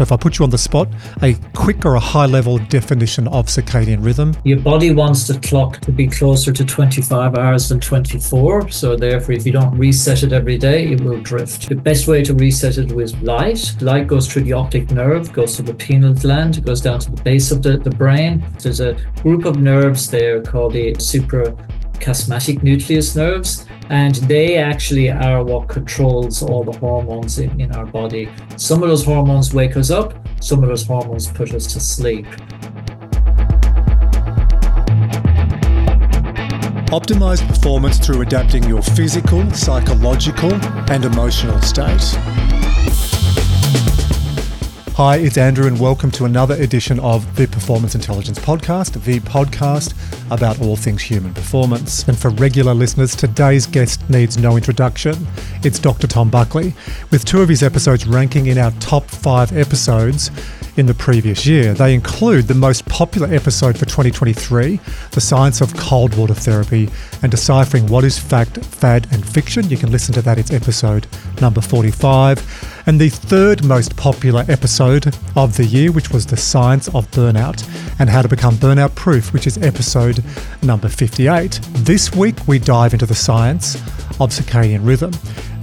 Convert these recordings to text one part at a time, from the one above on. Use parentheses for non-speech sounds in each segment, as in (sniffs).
So if I put you on the spot, a quick or a high level definition of circadian rhythm. Your body wants the clock to be closer to 25 hours than 24. So therefore, if you don't reset it every day, it will drift. The best way to reset it is light. Light goes through the optic nerve, goes to the pineal gland, it goes down to the base of the, the brain. There's a group of nerves there called the suprachiasmatic nucleus nerves and they actually are what controls all the hormones in, in our body. Some of those hormones wake us up, some of those hormones put us to sleep. Optimize performance through adapting your physical, psychological, and emotional state. Hi, it's Andrew, and welcome to another edition of the Performance Intelligence Podcast, the podcast about all things human performance. And for regular listeners, today's guest needs no introduction. It's Dr. Tom Buckley, with two of his episodes ranking in our top five episodes in the previous year. They include the most popular episode for 2023, The Science of Cold Water Therapy and Deciphering What is Fact, Fad, and Fiction. You can listen to that, it's episode number 45. And the third most popular episode of the year, which was The Science of Burnout and How to Become Burnout Proof, which is episode number 58. This week, we dive into the science of circadian rhythm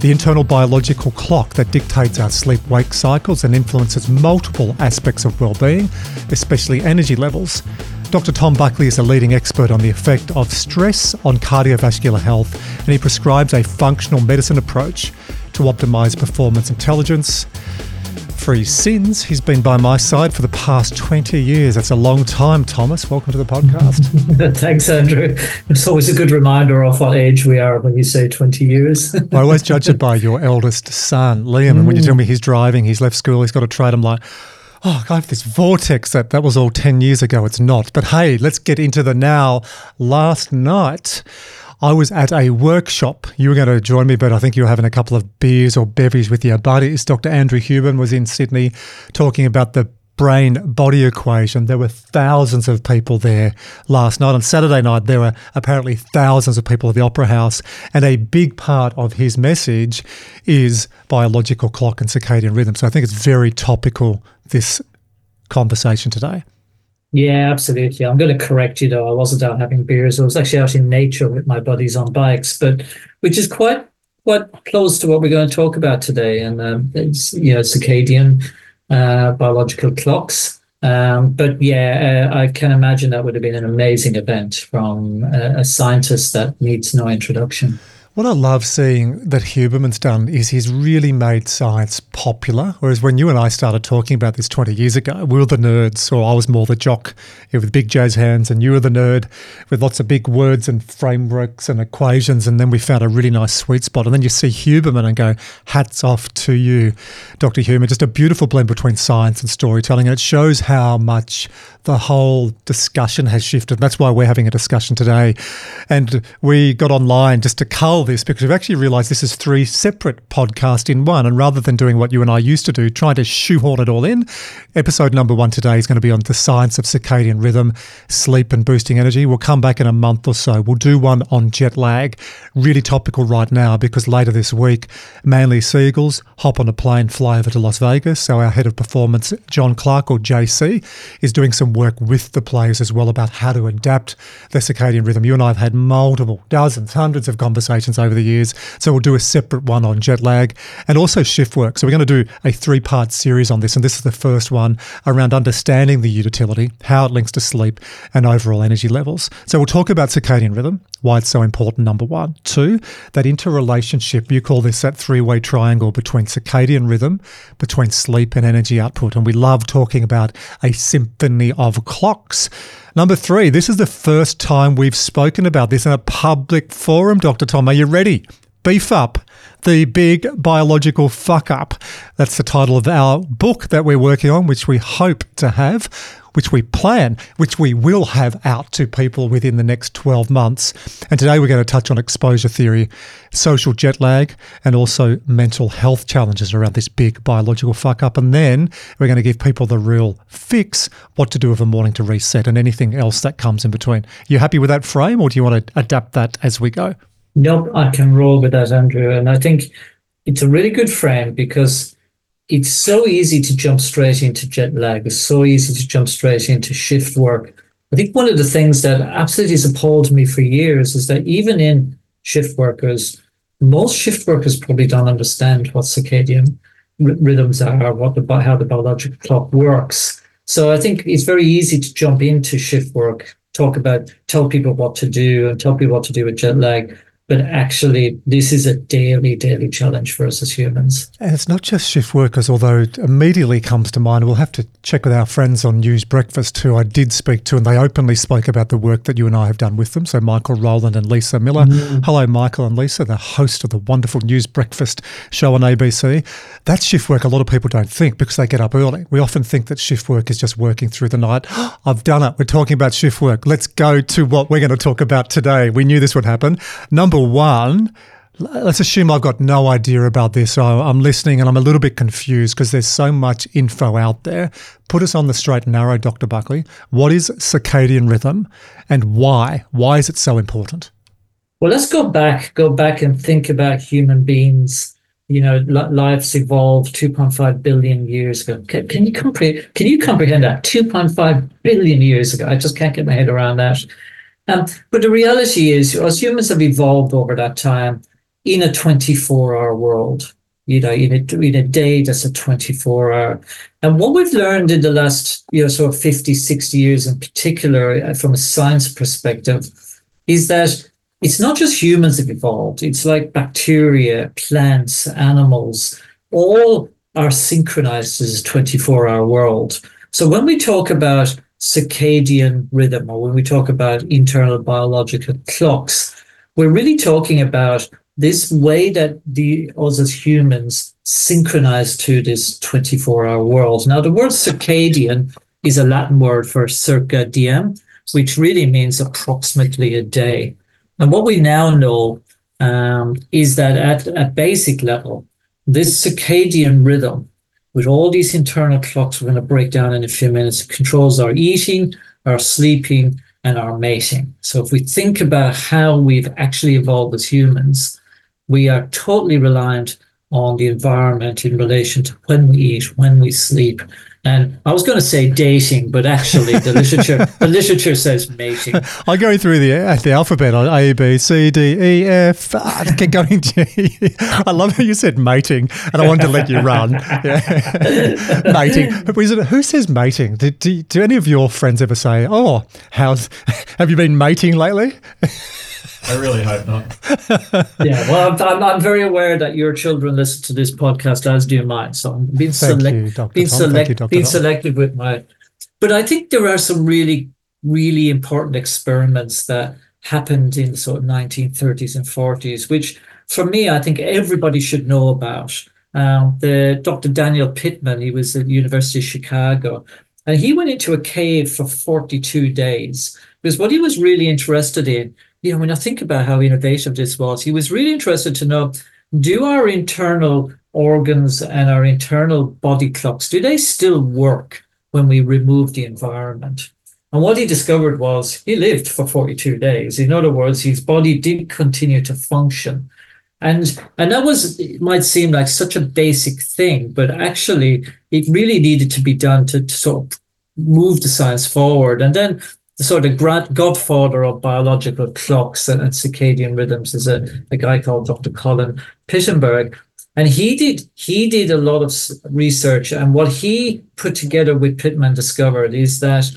the internal biological clock that dictates our sleep wake cycles and influences multiple aspects of well-being, especially energy levels. Dr. Tom Buckley is a leading expert on the effect of stress on cardiovascular health, and he prescribes a functional medicine approach to optimize performance intelligence for his sins. He's been by my side for the past 20 years. That's a long time, Thomas. Welcome to the podcast. (laughs) Thanks, Andrew. It's always a good reminder of what age we are when you say 20 years. I always judge it by your eldest son, Liam. And when you mm. tell me he's driving, he's left school, he's got a trade, I'm like, oh, I have this vortex that that was all 10 years ago. It's not. But hey, let's get into the now. Last night, I was at a workshop. You were going to join me, but I think you were having a couple of beers or bevies with your buddies. Dr. Andrew Huberman was in Sydney talking about the brain body equation. There were thousands of people there last night. On Saturday night, there were apparently thousands of people at the Opera House. And a big part of his message is biological clock and circadian rhythm. So I think it's very topical, this conversation today. Yeah, absolutely. I'm going to correct you though. I wasn't out having beers. I was actually out in nature with my buddies on bikes, but which is quite quite close to what we're going to talk about today. And um, it's you know circadian uh, biological clocks. Um, but yeah, uh, I can imagine that would have been an amazing event from a, a scientist that needs no introduction. What I love seeing that Huberman's done is he's really made science popular. Whereas when you and I started talking about this 20 years ago, we were the nerds, or I was more the jock with big jazz hands, and you were the nerd with lots of big words and frameworks and equations. And then we found a really nice sweet spot. And then you see Huberman and go, hats off to you, Dr. Huberman. Just a beautiful blend between science and storytelling. And it shows how much the whole discussion has shifted. That's why we're having a discussion today. And we got online just to cull this because we've actually realized this is three separate podcasts in one. And rather than doing what you and I used to do, trying to shoehorn it all in, episode number one today is going to be on the science of circadian rhythm, sleep, and boosting energy. We'll come back in a month or so. We'll do one on jet lag, really topical right now because later this week, Manly Sea Eagles hop on a plane, fly over to Las Vegas. So our head of performance, John Clark or JC, is doing some work with the players as well about how to adapt their circadian rhythm. You and I have had multiple, dozens, hundreds of conversations over the years. So we'll do a separate one on jet lag and also shift work. So we're going to do a three part series on this. And this is the first one around understanding the utility, how it links to sleep and overall energy levels. So we'll talk about circadian rhythm, why it's so important, number one. Two, that interrelationship, you call this that three way triangle between circadian rhythm, between sleep and energy output. And we love talking about a symphony of clocks. Number three, this is the first time we've spoken about this in a public forum, Dr. Tom. Are you ready? BFUP the big biological fuck up. That's the title of our book that we're working on, which we hope to have which we plan, which we will have out to people within the next 12 months. And today we're going to touch on exposure theory, social jet lag, and also mental health challenges around this big biological fuck up. And then we're going to give people the real fix, what to do of a morning to reset, and anything else that comes in between. You happy with that frame, or do you want to adapt that as we go? Nope, I can roll with that, Andrew. And I think it's a really good frame because it's so easy to jump straight into jet lag. It's so easy to jump straight into shift work. I think one of the things that absolutely has appalled me for years is that even in shift workers, most shift workers probably don't understand what circadian r- rhythms are, what the how the biological clock works. So I think it's very easy to jump into shift work, talk about, tell people what to do, and tell people what to do with jet lag but actually this is a daily daily challenge for us as humans. And it's not just shift workers although it immediately comes to mind. We'll have to check with our friends on news breakfast who i did speak to and they openly spoke about the work that you and i have done with them. So michael rowland and lisa millar. Mm. hello michael and lisa the host of the wonderful news breakfast show on abc that's shift work a lot of people don't think because they get up early. We often think that shift work is just working through the night. (gasps) I've done it. We're talking about shift work. Let's go to what we're going to talk about today. We knew this would happen. Number number one, let's assume I've got no idea about this. So I'm listening and I'm a little bit confused because there's so much info out there. Put us on the straight and narrow, Dr. Buckley. What is circadian rhythm and why? Why is it so important? Well, let's go back, go back and think about human beings. You know, life's evolved 2.5 billion years ago. Can, you comprehend? Can you comprehend that? 2.5 billion years ago. I just can't get my head around that. Um, but the reality is, as humans have evolved over that time in a 24 hour world, you know, in a, in a day that's a 24 hour. And what we've learned in the last, you know, sort of 50, 60 years in particular, uh, from a science perspective, is that it's not just humans have evolved, it's like bacteria, plants, animals, all are synchronized as a 24 hour world. So when we talk about circadian rhythm, or when we talk about internal biological clocks, we're really talking about this way that the us as humans synchronize to this 24-hour world. Now, the word circadian is a Latin word for circa diem, which really means approximately a day. And what we now know um, is that at a basic level, this circadian rhythm with all these internal clocks we're going to break down in a few minutes, controls our eating, our sleeping, and our mating. So if we think about how we've actually evolved as humans, we are totally reliant on the environment in relation to when we eat, when we sleep, and I was going to say dating, but actually the literature (laughs) the literature says mating. (laughs) I go through the uh, the alphabet on A B C D E F. (laughs) Ah, keep going. G. I love how you said mating, and I wanted to let you run. Yeah. mating. Who says mating? Do, do, do any of your friends ever say, "Oh, how's have you been mating lately"? I really hope not. (laughs) yeah, well, I'm, I'm, very aware that your children listen to this podcast, as do mine. So I'm being, select, you, being, select, you, being selective with my. But I think there are some really, really important experiments that happened in the sort of 1930s and 40s, which for me, I think everybody should know about. Um, the Dr. Daniel Pittman, he was at the University of Chicago, and he went into a cave for 42 days because what he was really interested in you know, when I think about how innovative this was, he was really interested to know do our internal organs and our internal body clocks, do they still work when we remove the environment? And what he discovered was he lived for 42 days. In other words, his body did continue to function. And and that was it might seem like such a basic thing, but actually it really needed to be done to, to sort of move the science forward. And then the sort of godfather of biological clocks and, and circadian rhythms is a, a guy called Dr. Colin Pittendrigh. And he did he did a lot of research, and what he put together with Pittman discovered is that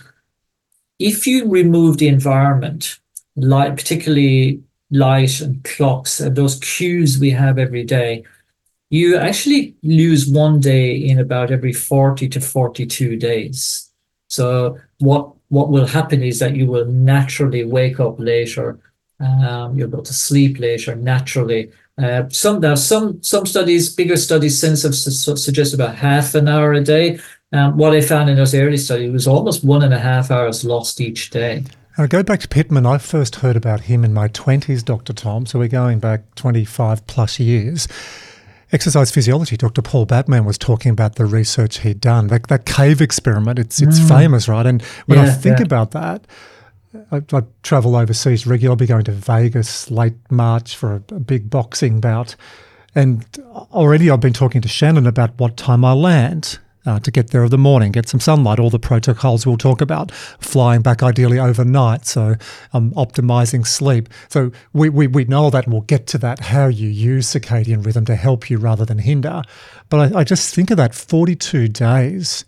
if you remove the environment, light, particularly light and clocks and those cues we have every day, you actually lose one day in about every 40 to 42 days. So what what will happen is that you will naturally wake up later. Um, you'll go to sleep later naturally. Uh, some there some some studies, bigger studies since have su- suggest about half an hour a day. Um, what I found in those early studies was almost one and a half hours lost each day. I go back to Pittman. I first heard about him in my 20s, Dr. Tom. So we're going back 25 plus years exercise physiology, Dr. Paul Batman was talking about the research he'd done. That, that cave experiment, it's it's mm. famous, right? And when yeah, I think yeah. about that, I, I, travel overseas regularly. I'll be going to Vegas late March for a, a big boxing bout. And already I've been talking to Shannon about what time I land. Uh, to get there of the morning, get some sunlight, all the protocols we'll talk about, flying back ideally overnight. So um, optimizing sleep. So we, we, we know that and we'll get to that, how you use circadian rhythm to help you rather than hinder. But I, I just think of that 42 days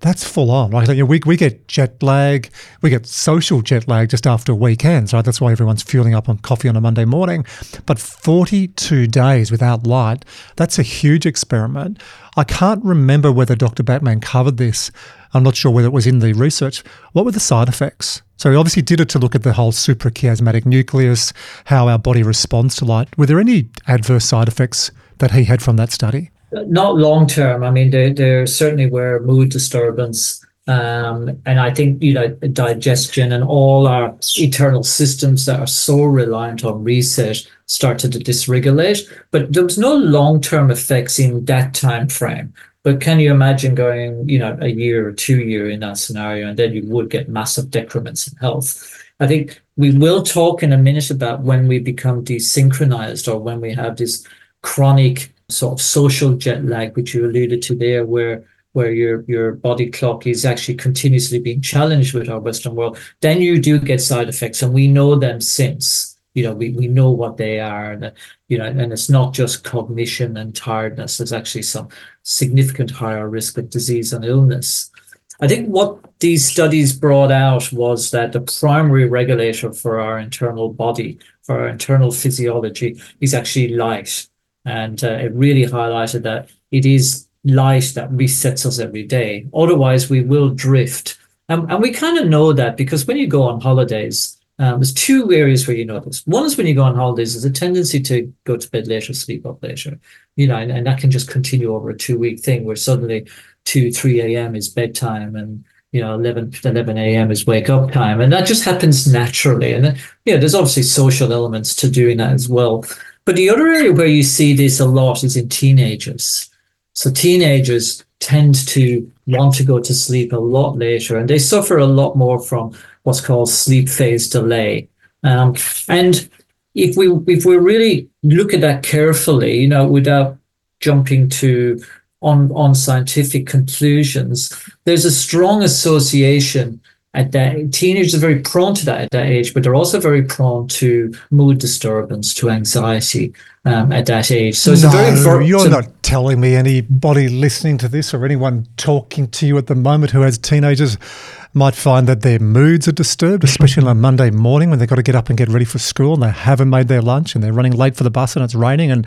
that's full on, right? You know, we, we get jet lag, we get social jet lag just after weekends, right? That's why everyone's fueling up on coffee on a Monday morning. But 42 days without light, that's a huge experiment. I can't remember whether Dr. Batman covered this. I'm not sure whether it was in the research. What were the side effects? So he obviously did it to look at the whole suprachiasmatic nucleus, how our body responds to light. Were there any adverse side effects that he had from that study? not long term. I mean, there, there certainly were mood disturbance. Um, and I think, you know, digestion and all our internal systems that are so reliant on reset started to dysregulate. But there was no long term effects in that time frame. But can you imagine going, you know, a year or two year in that scenario, and then you would get massive decrements in health. I think we will talk in a minute about when we become desynchronized or when we have this chronic sort of social jet lag, which you alluded to there, where where your your body clock is actually continuously being challenged with our Western world, then you do get side effects, and we know them since. You know, we, we know what they are, and you know, and it's not just cognition and tiredness. There's actually some significant higher risk of disease and illness. I think what these studies brought out was that the primary regulator for our internal body, for our internal physiology, is actually light. And uh, it really highlighted that it is light that resets us every day. Otherwise, we will drift. Um, and we kind of know that because when you go on holidays, um, there's two areas where you notice. One is when you go on holidays, there's a tendency to go to bed later, sleep up later, you know, and, and that can just continue over a two week thing where suddenly 2, 3 a.m. is bedtime and you know 11 11 a.m is wake up time and that just happens naturally and then, you know there's obviously social elements to doing that as well but the other area where you see this a lot is in teenagers. So teenagers tend to want to go to sleep a lot later and they suffer a lot more from what's called sleep phase delay. Um, and if we if we really look at that carefully, you know, without jumping to on on scientific conclusions, there's a strong association at that teenagers are very prone to that at that age, but they're also very prone to mood disturbance, to anxiety um, at that age. So it's no, a very important. You're not telling me anybody listening to this or anyone talking to you at the moment who has teenagers might find that their moods are disturbed, especially on a Monday morning when they've got to get up and get ready for school and they haven't made their lunch and they're running late for the bus and it's raining and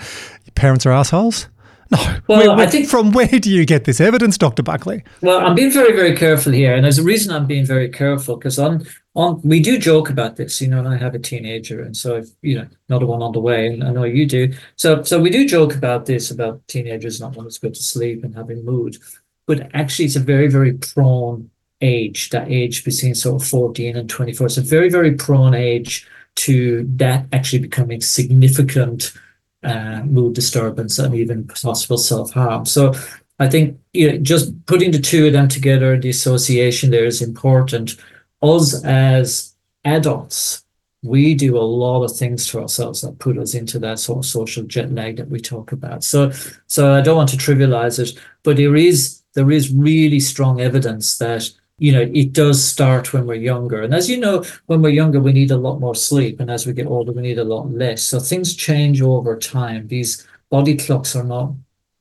parents are assholes. No. Well, where, where, I think from where do you get this evidence, Dr. Buckley? Well, I'm being very, very careful here, and there's a reason I'm being very careful because on on we do joke about this, you know, and I have a teenager, and so if, you know, another one on the way, and I know you do. So so we do joke about this about teenagers not wanting to go to sleep and having mood, but actually, it's a very, very prone age. That age between sort of 14 and 24. It's a very, very prone age to that actually becoming significant uh, mood disturbance and even possible self harm. So I think you know, just putting the two of them together, the association there is important. Us as adults, we do a lot of things to ourselves that put us into that sort of social jet lag that we talk about. So, so I don't want to trivialize it, but there is there is really strong evidence that you know, it does start when we're younger. And as you know, when we're younger, we need a lot more sleep. And as we get older, we need a lot less. So things change over time. These body clocks are not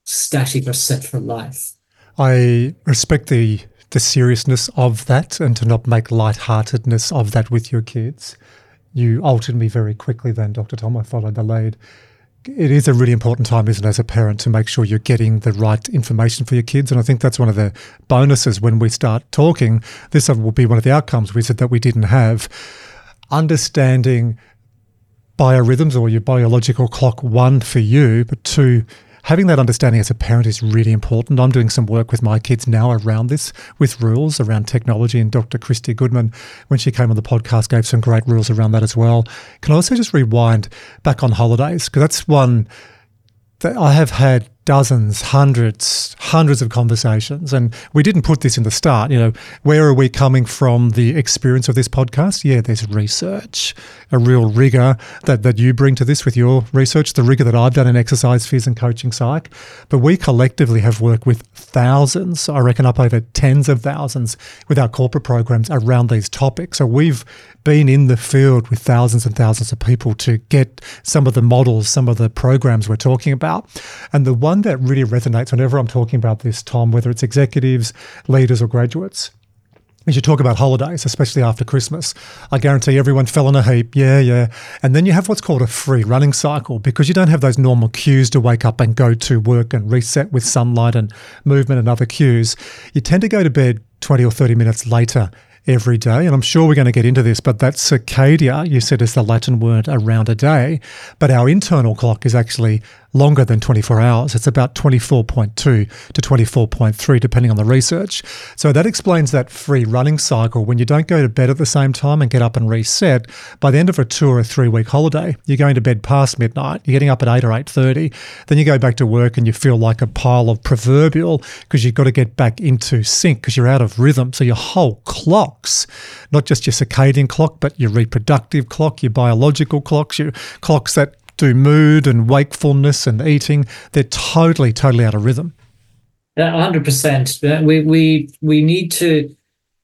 static or set for life. I respect the the seriousness of that and to not make lightheartedness of that with your kids. You altered me very quickly then, Dr. Tom. I followed the lead it is a really important time, isn't it, as a parent, to make sure you're getting the right information for your kids. And I think that's one of the bonuses when we start talking. This will be one of the outcomes we said that we didn't have. Understanding biorhythms or your biological clock, one for you, but two, having that understanding as a parent is really important. I'm doing some work with my kids now around this with rules around technology. And Dr. Christy Goodman, when she came on the podcast, gave some great rules around that as well. Can I also just rewind back on holidays? Because that's one that I have had dozens, hundreds, hundreds of conversations. And we didn't put this in the start. You know, where are we coming from the experience of this podcast? Yeah, there's research, a real rigor that, that you bring to this with your research, the rigor that I've done in exercise, phys, and coaching psych. But we collectively have worked with thousands, I reckon up over tens of thousands with our corporate programs around these topics. So we've been in the field with thousands and thousands of people to get some of the models, some of the programs we're talking about. And the one that really resonates whenever I'm talking about this, Tom, whether it's executives, leaders, or graduates, as you talk about holidays, especially after Christmas, I guarantee everyone fell in a heap. Yeah, yeah. And then you have what's called a free running cycle because you don't have those normal cues to wake up and go to work and reset with sunlight and movement and other cues. You tend to go to bed 20 or 30 minutes later every day. And I'm sure we're going to get into this, but that circadia, you said, is the Latin word around a day. But our internal clock is actually longer than 24 hours. It's about 24.2 to 24.3, depending on the research. So that explains that free running cycle. When you don't go to bed at the same time and get up and reset, by the end of a two or a three week holiday, you're going to bed past midnight. You're getting up at 8 or 8.30. Then you go back to work and you feel like a pile of proverbial because you've got to get back into sync because you're out of rhythm. So your whole clocks, not just your circadian clock, but your reproductive clock, your biological clocks, your clocks that do mood and wakefulness and eating, they're totally, totally out of rhythm. Yeah, hundred percent. Uh, we we we need to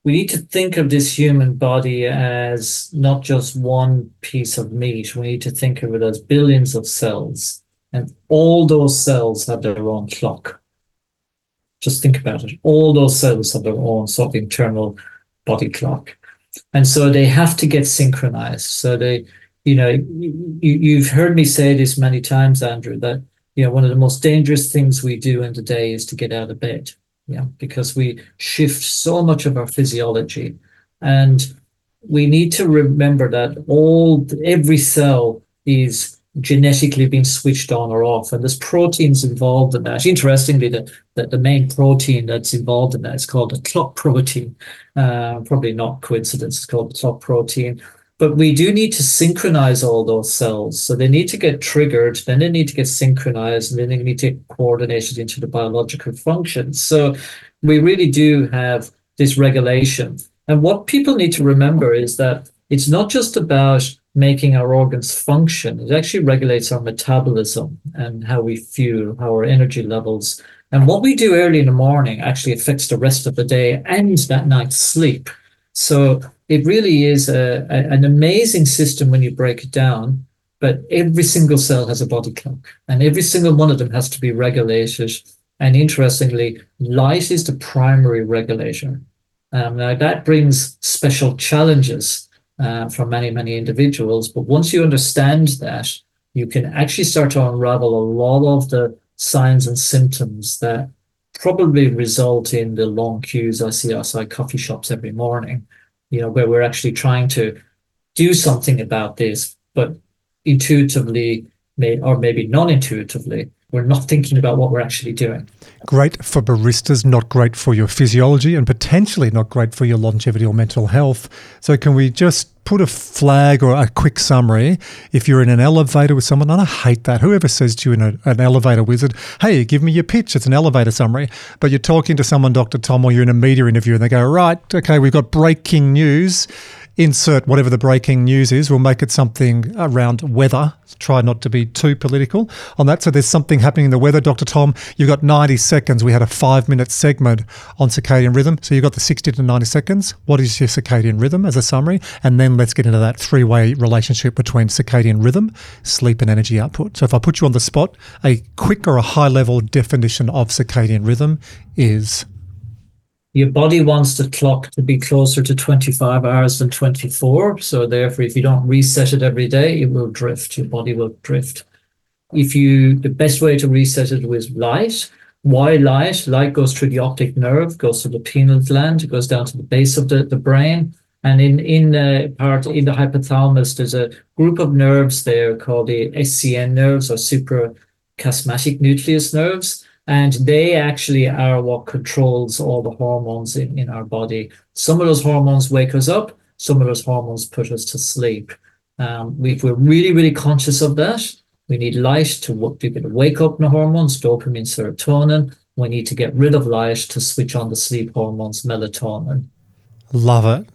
we need to think of this human body as not just one piece of meat. We need to think of it as billions of cells, and all those cells have their own clock. Just think about it. All those cells have their own sort of internal body clock, and so they have to get synchronized. So they you know, you, you've heard me say this many times, Andrew, that you know one of the most dangerous things we do in the day is to get out of bed. Yeah, because we shift so much of our physiology, and we need to remember that all every cell is genetically being switched on or off, and there's proteins involved in that. Interestingly, the, the, the main protein that's involved in that is called a clock protein. Uh, probably not coincidence, it's called clock protein. But we do need to synchronize all those cells. So they need to get triggered, then they need to get synchronized, and then they need to get coordinated into the biological functions. So we really do have this regulation. And what people need to remember is that it's not just about making our organs function, it actually regulates our metabolism and how we fuel, how our energy levels. And what we do early in the morning actually affects the rest of the day and that night's sleep. So it really is a, a, an amazing system when you break it down. But every single cell has a body clock, and every single one of them has to be regulated. And interestingly, light is the primary regulator. Um, now that brings special challenges uh, for many, many individuals. But once you understand that, you can actually start to unravel a lot of the signs and symptoms that probably result in the long queues I see outside coffee shops every morning you know, where we're actually trying to do something about this, but intuitively, may, or maybe non-intuitively, we're not thinking about what we're actually doing. Great for baristas, not great for your physiology, and potentially not great for your longevity or mental health. So, can we just put a flag or a quick summary if you're in an elevator with someone? And I hate that. Whoever says to you in a, an elevator wizard, hey, give me your pitch, it's an elevator summary. But you're talking to someone, Dr. Tom, or you're in a media interview and they go, right, okay, we've got breaking news insert whatever the breaking news is. We'll make it something around weather. Try not to be too political on that. So there's something happening in the weather, Dr. Tom. You've got 90 seconds. We had a five minute segment on circadian rhythm. So you've got the 60 to 90 seconds. What is your circadian rhythm as a summary? And then let's get into that three way relationship between circadian rhythm, sleep, and energy output. So if I put you on the spot, a quick or a high level definition of circadian rhythm is your body wants the clock to be closer to 25 hours than 24. So therefore, if you don't reset it every day, it will drift. Your body will drift. If you, the best way to reset it was light. Why light? Light goes through the optic nerve, goes to the pineal gland, it goes down to the base of the, the brain. And in in the part in the hypothalamus, there's a group of nerves there called the SCN nerves or suprachiasmatic nucleus nerves and they actually are what controls all the hormones in, in our body. Some of those hormones wake us up, some of those hormones put us to sleep. Um, we, if we're really, really conscious of that, We need light to be able to wake up the hormones, dopamine, serotonin. We need to get rid of light to switch on the sleep hormones, melatonin. Love it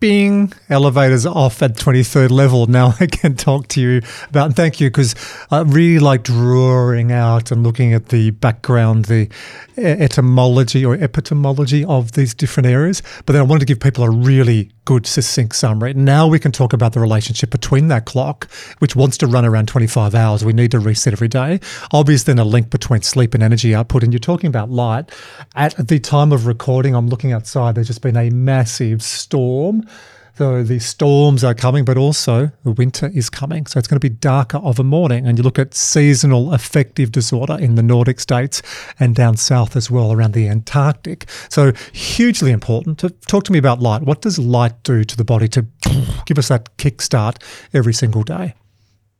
bing, elevators off at 23rd level. (laughs) Now I can talk to you about, thank you, because I really like drawing out and looking at the background, the etymology or epitomology of these different areas. But then I wanted to give people a really good, succinct summary. Now we can talk about the relationship between that clock, which wants to run around 25 hours. We need to reset every day. Obviously, then a link between sleep and energy output. And you're talking about light. At the time of recording, I'm looking outside, there's just been a massive storm the, the storms are coming, but also the winter is coming. So it's going to be darker of a morning. And you look at seasonal affective disorder in the Nordic states and down south as well around the Antarctic. So hugely important to talk to me about light. What does light do to the body to (sniffs) give us that kickstart every single day?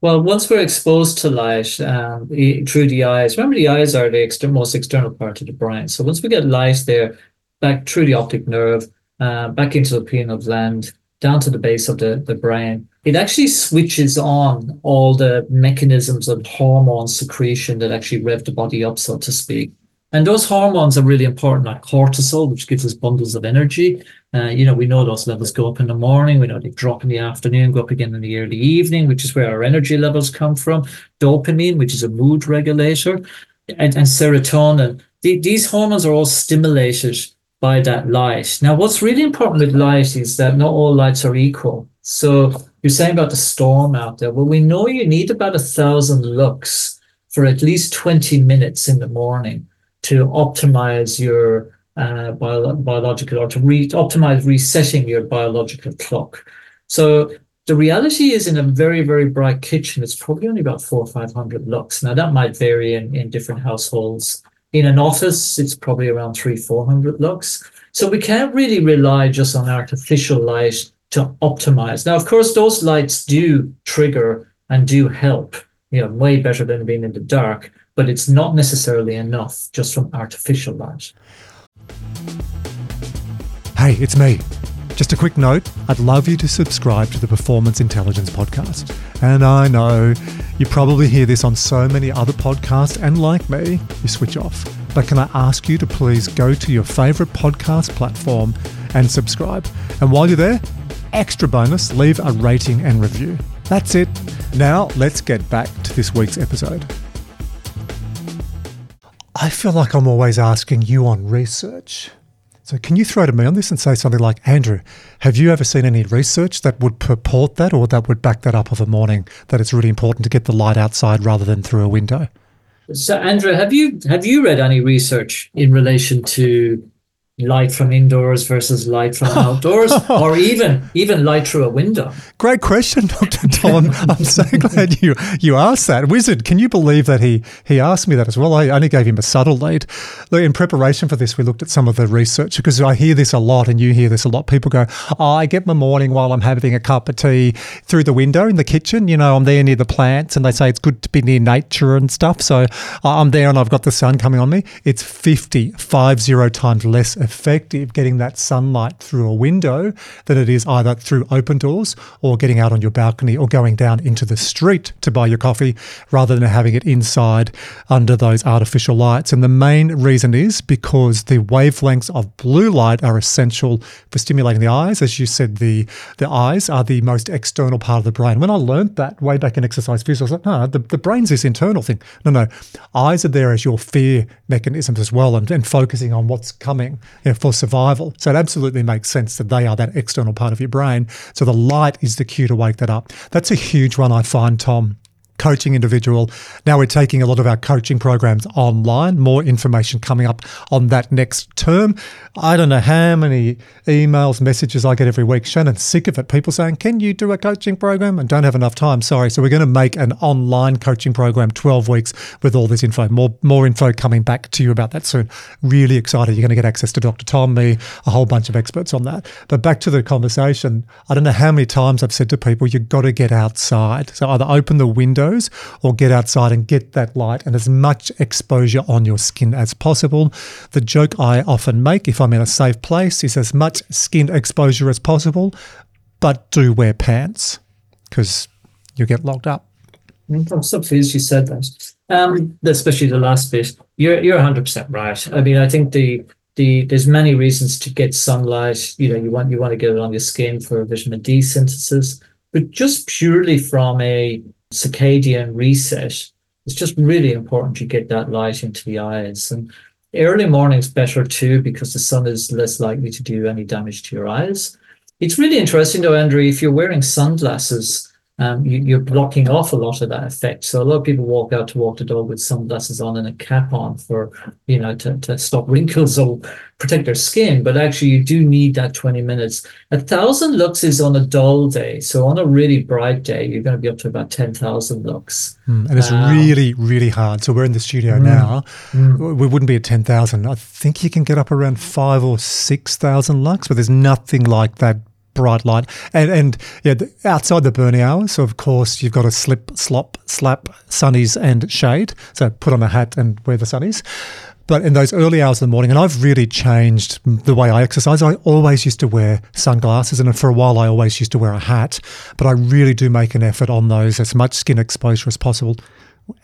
Well, once we're exposed to light um, through the eyes, remember the eyes are the exter- most external part of the brain. So once we get light there, back through the optic nerve, uh, back into the pineal gland, down to the base of the, the brain, it actually switches on all the mechanisms of hormone secretion that actually rev the body up, so to speak. And those hormones are really important, like cortisol, which gives us bundles of energy. Uh, you know, we know those levels go up in the morning. We know they drop in the afternoon, go up again in the early evening, which is where our energy levels come from. Dopamine, which is a mood regulator, and, and serotonin. The, these hormones are all stimulated by that light. Now, what's really important with light is that not all lights are equal. So you're saying about the storm out there. Well, we know you need about a thousand lux for at least 20 minutes in the morning to optimize your uh, bio- biological or to re- optimize resetting your biological clock. So the reality is in a very, very bright kitchen, it's probably only about four or 500 lux. Now that might vary in, in different households in an office, it's probably around three, 400 lux. So we can't really rely just on artificial light to optimize. Now, of course, those lights do trigger and do help, you know, way better than being in the dark, but it's not necessarily enough just from artificial light. Hey, it's me. Just a quick note I'd love you to subscribe to the Performance Intelligence Podcast. And I know you probably hear this on so many other podcasts, and like me, you switch off. But can I ask you to please go to your favorite podcast platform and subscribe? And while you're there, extra bonus, leave a rating and review. That's it. Now, let's get back to this week's episode. I feel like I'm always asking you on research. So, can you throw to me on this and say something like, Andrew, have you ever seen any research that would purport that or that would back that up of a morning that it's really important to get the light outside rather than through a window? So, Andrew, have you have you read any research in relation to light from indoors versus light from (laughs) outdoors or (laughs) even even light through a window. Great question dr tom. (laughs) I'm so glad you you asked that. Wizard can you believe that he he asked me that as well? I only gave him a subtle lead. In preparation for this we looked at some of the research because i hear this a lot and you hear this a lot. People go oh, i get my morning while i'm having a cup of tea through the window in the kitchen. You know i'm there near the plants and they say it's good to be near nature and stuff. So i'm there and i've got the sun coming on me. It's 50 five zero times less effective getting that sunlight through a window than it is either through open doors or getting out on your balcony or going down into the street to buy your coffee rather than having it inside under those artificial lights. And the main reason is because the wavelengths of blue light are essential for stimulating the eyes. As you said, the, the eyes are the most external part of the brain. When I learned that way back in exercise physics, I was like, no, the, the brain's this internal thing. No, no. Eyes are there as your fear mechanisms as well and, and focusing on what's coming you know, for survival. So it absolutely makes sense that they are that external part of your brain. So the light is the cue to wake that up. That's a huge one, I find, Tom coaching individual. Now we're taking a lot of our coaching programs online. More information coming up on that next term. I don't know how many emails, messages I get every week. Shannon's sick of it. People saying, Can you do a coaching program? And don't have enough time. Sorry. So we're going to make an online coaching program, 12 weeks with all this info. More, more info coming back to you about that soon. Really excited. You're going to get access to Dr. Tom, me, a whole bunch of experts on that. But back to the conversation. I don't know how many times I've said to people, you've got to get outside. So either open the window or get outside and get that light and as much exposure on your skin as possible. The joke I often make if I'm in a safe place is as much skin exposure as possible, but do wear pants because you get locked up. I'm so pleased you said that. Um, especially the last bit. You're you're 100 percent right. I mean, I think the the there's many reasons to get sunlight. You know, you want you want to get it on your skin for vitamin D synthesis, but just purely from a circadian reset, it's just really important you get that light into the eyes. And early morning's better too because the sun is less likely to do any damage to your eyes. It's really interesting though, Andrew, if you're wearing sunglasses um, you, are blocking off a lot of that effect. So a lot of people walk out to walk the dog with sunglasses on and a cap on for, you know, to, to stop wrinkles or protect their skin. But actually, you do need that 20 minutes. A thousand lux is on a dull day. So on a really bright day, you're going to be up to about 10,000 lux. Mm, and it's um, really, really hard. So we're in the studio mm, now. Mm. We wouldn't be at 10,000. I think you can get up around five or 6,000 lux, but there's nothing like that bright light. And, and yeah, outside the burning hours, so of course, you've got to slip, slop, slap sunnies and shade. So put on a hat and wear the sunnies. But in those early hours of the morning, and I've really changed the way I exercise. I always used to wear sunglasses, and for a while, I always used to wear a hat. But I really do make an effort on those, as much skin exposure as possible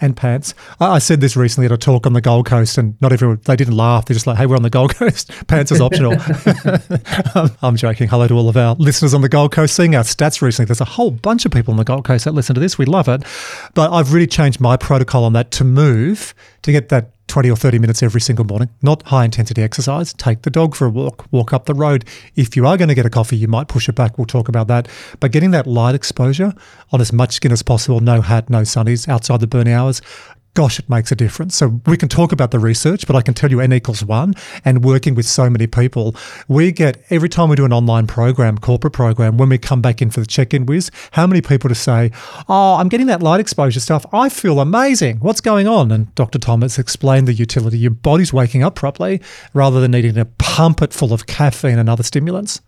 and pants. I, I, said this recently at a talk on the Gold Coast, and not everyone they didn't laugh. They're just like, "Hey, we're on the Gold (laughs) Coast. pants is optional." (laughs) Um, I'm joking. Hello to all of our listeners on the Gold Coast. Seeing our stats recently, there's a whole bunch of people on the Gold Coast that listen to this. We love it, but I've really changed my protocol on that to move to get that 20 or 30 minutes every single morning, not high intensity exercise. Take the dog for a walk, walk up the road. If you are going to get a coffee, you might push it back. We'll talk about that. But getting that light exposure on as much skin as possible, no hat, no sunnies outside the burning hours, gosh, it makes a difference. So we can talk about the research, but I can tell you N equals one and working with so many people, we get every time we do an online program, corporate program, when we come back in for the check-in whiz, how many people to say, oh, I'm getting that light exposure stuff. I feel amazing. What's going on? And Dr. Thomas explained the utility. Your body's waking up properly rather than needing to pump it full of caffeine and other stimulants.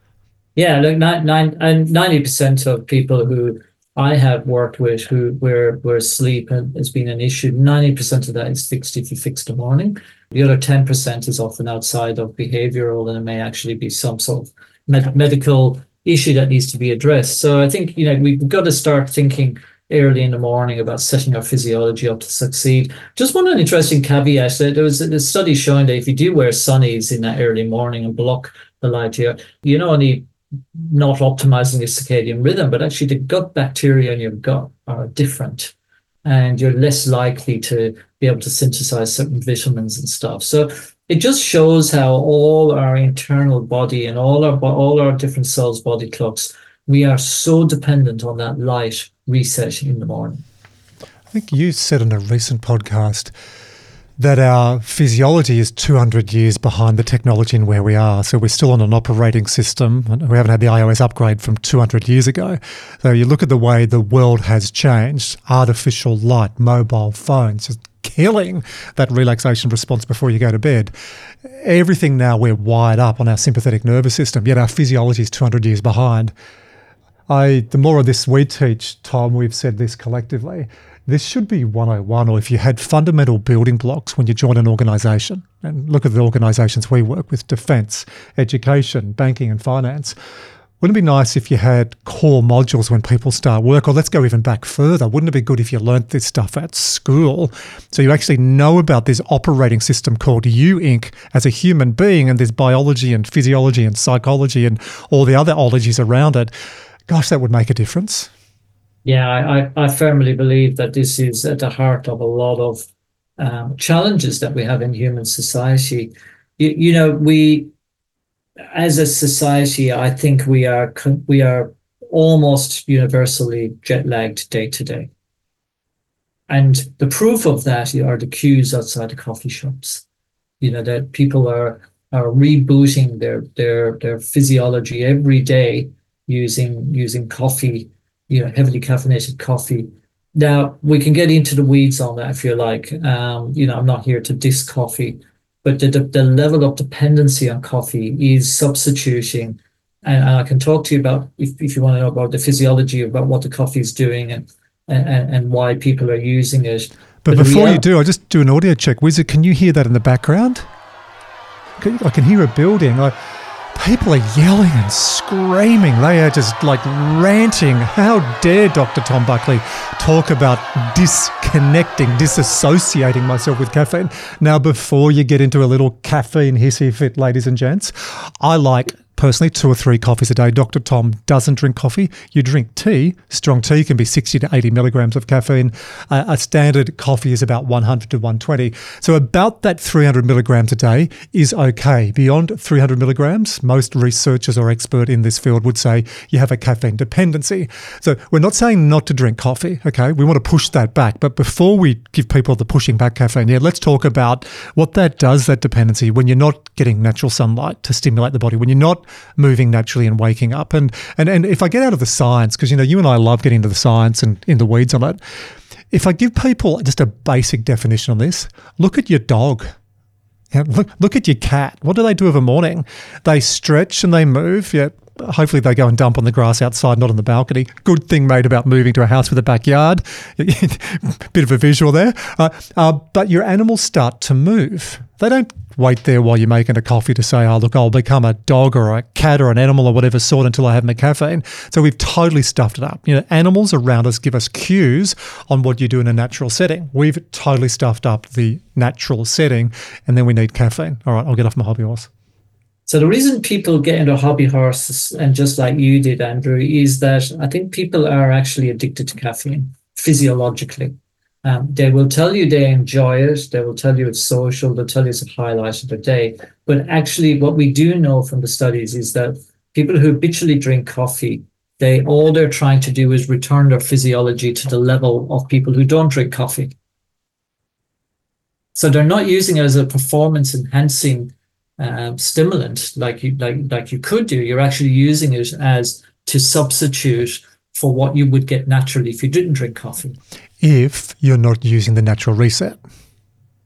Yeah, look, nine, nine, and 90% of people who I have worked with who where where sleep has been an issue. Ninety percent of that is fixed if you fix the morning. The other ten percent is often outside of behavioural, and it may actually be some sort of med- medical issue that needs to be addressed. So I think you know we've got to start thinking early in the morning about setting our physiology up to succeed. Just one interesting caveat: there was a study showing that if you do wear sunnies in that early morning and block the light here, you not only not optimizing your circadian rhythm, but actually the gut bacteria in your gut are different. And you're less likely to be able to synthesize certain vitamins and stuff. So it just shows how all our internal body and all our all our different cells, body clocks, we are so dependent on that light reset in the morning. I think you said in a recent podcast that our physiology is 200 years behind the technology and where we are. So we're still on an operating system. We haven't had the iOS upgrade from 200 years ago. So you look at the way the world has changed artificial light, mobile phones, just killing that relaxation response before you go to bed. Everything now we're wired up on our sympathetic nervous system, yet our physiology is 200 years behind. I, the more of this we teach, Tom, we've said this collectively this should be 101, or if you had fundamental building blocks when you join an organization, and look at the organizations we work with defense, education, banking, and finance. Wouldn't it be nice if you had core modules when people start work? Or let's go even back further. Wouldn't it be good if you learnt this stuff at school? So you actually know about this operating system called you Inc. as a human being, and there's biology and physiology and psychology and all the other ologies around it. Gosh, that would make a difference. Yeah, I, I firmly believe that this is at the heart of a lot of um, challenges that we have in human society. You, you know, we, as a society, I think we are we are almost universally jet lagged day to day. And the proof of that are the queues outside the coffee shops. You know that people are are rebooting their their their physiology every day using using coffee you know, heavily caffeinated coffee. Now we can get into the weeds on that if you like. Um, you know, I'm not here to diss coffee, but the, the, the level of dependency on coffee is substituting. And, and, I can talk to you about if, if you want to know about the physiology about what the coffee is doing and, and and why people are using it. But, but before you do, I'll just do an audio check. Wizard, can you hear that in the background? I can hear a building. I, people are yelling and screaming. They are just like ranting. How dare Dr. Tom Buckley talk about disconnecting, disassociating myself with caffeine? Now, before you get into a little caffeine hissy fit, ladies and gents, I like personally two or three coffees a day. Dr. Tom doesn't drink coffee. You drink tea. Strong tea can be 60 to 80 milligrams of caffeine. Uh, a standard coffee is about 100 to 120. So about that 300 milligrams a day is okay. Beyond 300 milligrams, most researchers or expert in this field would say you have a caffeine dependency. So we're not saying not to drink coffee, okay? We want to push that back. But before we give people the pushing back caffeine, yeah, let's talk about what that does, that dependency, when you're not getting natural sunlight to stimulate the body, when you're not moving naturally and waking up. And and and if I get out of the science, because you know you and I love getting into the science and in the weeds on it. If I give people just a basic definition on this, look at your dog. Yeah, look look at your cat. What do they do of a morning? They stretch and they move. Yeah, hopefully they go and dump on the grass outside, not on the balcony. Good thing made about moving to a house with a backyard. (laughs) Bit of a visual there. Uh, uh, but your animals start to move. They don't wait there while you're making a coffee to say, oh, look, I'll become a dog or a cat or an animal or whatever sort until I have my caffeine. So we've totally stuffed it up. You know, animals around us give us cues on what you do in a natural setting. We've totally stuffed up the natural setting and then we need caffeine. All right, I'll get off my hobby horse. So the reason people get into hobby horses, and just like you did, Andrew, is that I think people are actually addicted to caffeine physiologically. Um, they will tell you they enjoy it. They will tell you it's social. They'll tell you it's a highlight of the day. But actually, what we do know from the studies is that people who habitually drink coffee, they all they're trying to do is return their physiology to the level of people who don't drink coffee. So they're not using it as a performance enhancing um, stimulant like you like like you could do. You're actually using it as to substitute for what you would get naturally if you didn't drink coffee. If you're not using the natural reset.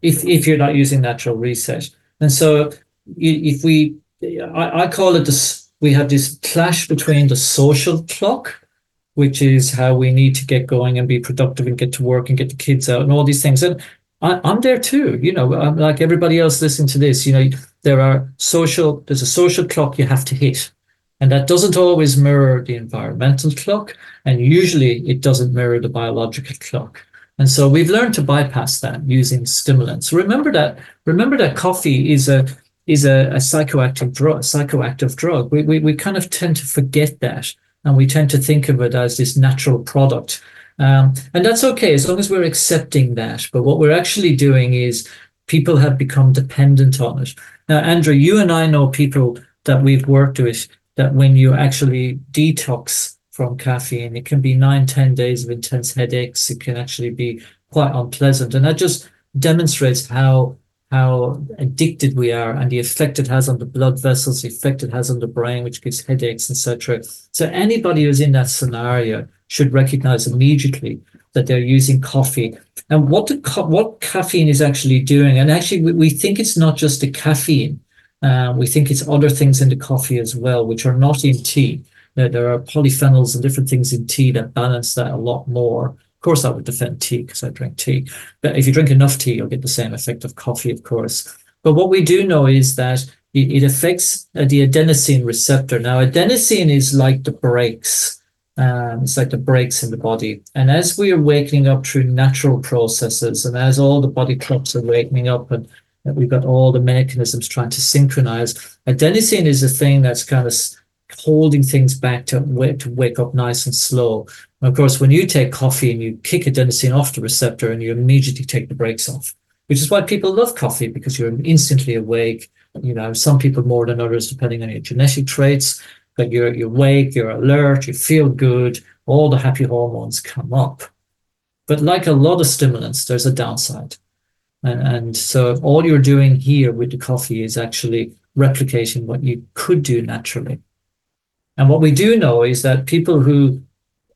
If if you're not using natural reset, and so if we, I, I call it this. We have this clash between the social clock, which is how we need to get going and be productive and get to work and get the kids out and all these things. And I, am there too. You know, I'm like everybody else listening to this. You know, there are social. There's a social clock you have to hit, and that doesn't always mirror the environmental clock, and usually it doesn't mirror the biological clock. And so we've learned to bypass that using stimulants. Remember that. Remember that coffee is a is a, a psychoactive drug. Psychoactive drug. We, we we kind of tend to forget that, and we tend to think of it as this natural product um, and that's okay as long as we're accepting that. But what we're actually doing is people have become dependent on it. Now, Andrew, you and I know people that we've worked with that when you actually detox from caffeine, it can be nine, ten days of intense headaches. It can actually be quite unpleasant. And that just demonstrates how how addicted we are and the effect it has on the blood vessels, the effect it has on the brain, which gives headaches, etc. So anybody who's in that scenario should recognize immediately that they're using coffee and what the what caffeine is actually doing. And actually, we, we think it's not just the caffeine. Uh, we think it's other things in the coffee as well, which are not in tea. Now, there are polyphenols and different things in tea that balance that a lot more. Of course, I would defend tea because I drink tea. But if you drink enough tea, you'll get the same effect of coffee, of course. But what we do know is that it, it affects uh, the adenosine receptor. Now, adenosine is like the brakes um, it's like the brakes in the body. And as we are waking up through natural processes, and as all the body clocks are waking up, and we've got all the mechanisms trying to synchronize, adenosine is a thing that's kind of holding things back to wake, to wake up nice and slow. And of course, when you take coffee and you kick adenosine off the receptor, and you immediately take the brakes off, which is why people love coffee because you're instantly awake. You know, some people more than others, depending on your genetic traits that you're you're awake, you're alert, you feel good, all the happy hormones come up. But like a lot of stimulants, there's a downside. And, and so all you're doing here with the coffee is actually replicating what you could do naturally. And what we do know is that people who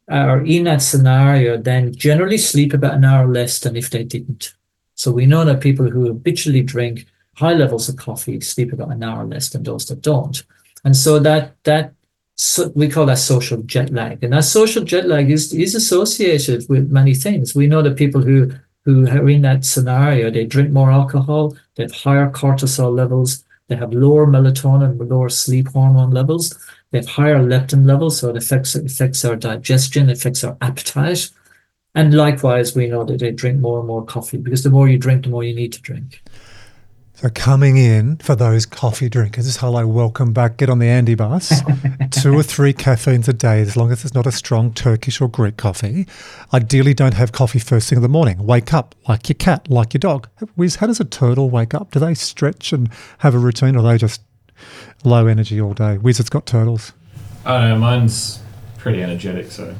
are in that scenario then generally sleep about an hour less than if they didn't. So we know that people who habitually drink high levels of coffee sleep about an hour less than those that don't. And so that that so we call that social jet lag, and that social jet lag is is associated with many things. We know that people who who are in that scenario, they drink more alcohol, they have higher cortisol levels, they have lower melatonin, lower sleep hormone levels. They have higher leptin levels, so it affects it affects our digestion, affects our appetite. And likewise, we know that they drink more and more coffee because the more you drink, the more you need to drink. So coming in for those coffee drinkers, hello, welcome back. Get on the Andy bus. (laughs) Two or three caffeines a day, as long as it's not a strong Turkish or Greek coffee. Ideally, don't have coffee first thing in the morning. Wake up like your cat, like your dog. Wiz, how does a turtle wake up? Do they stretch and have a routine, or are they just low energy all day? Wiz, it's got turtles. I don't know, mine's pretty energetic, so.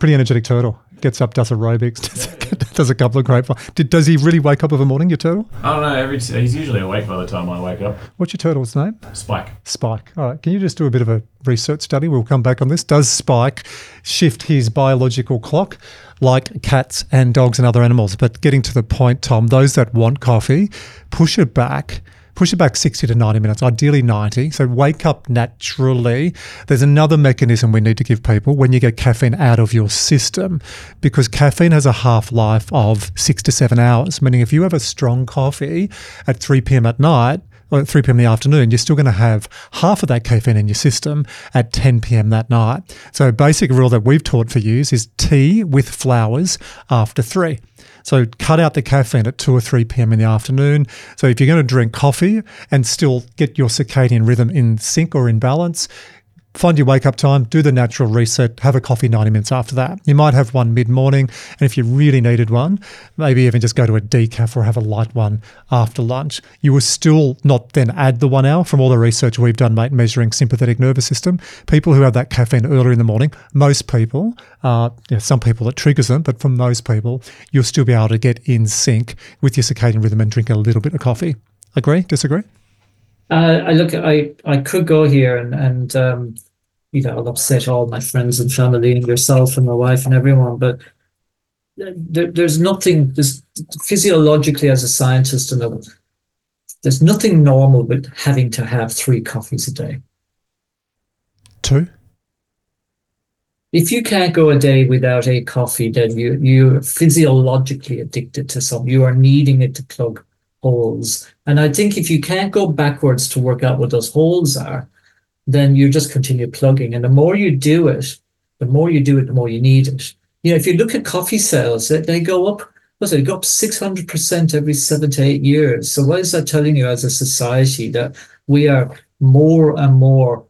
Pretty energetic turtle. Gets up, does aerobics, (laughs) does, (laughs) does a couple of great. Did, does he really wake up of a morning, your turtle? I don't know, every, he's usually awake by the time I wake up. What's your turtle's name? Spike. Spike. All right. Can you just do a bit of a research study? We'll come back on this. Does Spike shift his biological clock like cats and dogs and other animals? But getting to the point, Tom, those that want coffee, push it back push it back 60 to 90 minutes, ideally 90. So wake up naturally. There's another mechanism we need to give people when you get caffeine out of your system because caffeine has a half life of six to seven hours, meaning if you have a strong coffee at 3 p.m. at night, or at 3 p.m. in the afternoon, you're still going to have half of that caffeine in your system at 10 p.m. that night. So, basic rule that we've taught for use is tea with flowers after three. So cut out the caffeine at 2 or 3 p.m. in the afternoon. So if you're going to drink coffee and still get your circadian rhythm in sync or in balance, find your wake up time, do the natural reset, have a coffee 90 minutes after that. You might have one mid morning, and if you really needed one, maybe even just go to a decaf or have a light one after lunch. You will still not then add the one hour from all the research we've done, mate, measuring sympathetic nervous system. People who have that caffeine earlier in the morning, most people, uh, you know, some people it triggers them, but for most people, you'll still be able to get in sync with your circadian rhythm and drink a little bit of coffee. Agree? Disagree? Uh, I look, I I could go here and and um, you know I'll upset all my friends and family and yourself and my wife and everyone, but there, there's nothing. There's physiologically as a scientist and a, there's nothing normal with having to have three coffees a day. Two. If you can't go a day without a coffee, then you you're physiologically addicted to some. You are needing it to plug holes. And I think if you can't go backwards to work out what those holes are, then you just continue plugging. And the more you do it, the more you do it, the more you need it. You know, if you look at coffee sales, they, go up, what's it, they go up 600% every seven to eight years. So what is that telling you as a society that we are more and more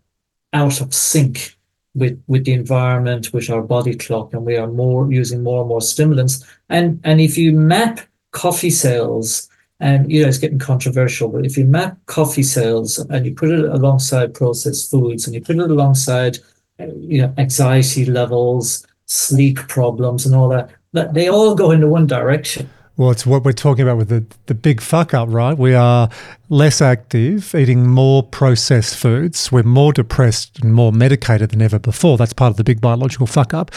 out of sync with, with the environment, with our body clock, and we are more using more and more stimulants. And and if you map coffee sales and you know it's getting controversial but if you map coffee sales and you put it alongside processed foods and you put it alongside you know anxiety levels sleep problems and all that that they all go into one direction well, it's what we're talking about with the, the big fuck up, right? We are less active, eating more processed foods. We're more depressed and more medicated than ever before. That's part of the big biological fuck up.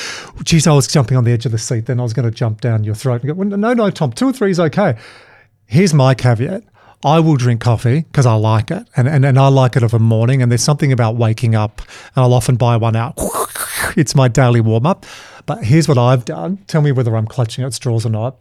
Geez, I was jumping on the edge of the seat, then I was going to jump down your throat and go, no, no, Tom, two or three is okay. Here's my caveat. I will drink coffee because I like it and, and, and I like it of a morning. And there's something about waking up and I'll often buy one out. (laughs) It's my daily warm up. But here's what I've done. Tell me whether I'm clutching at straws or not.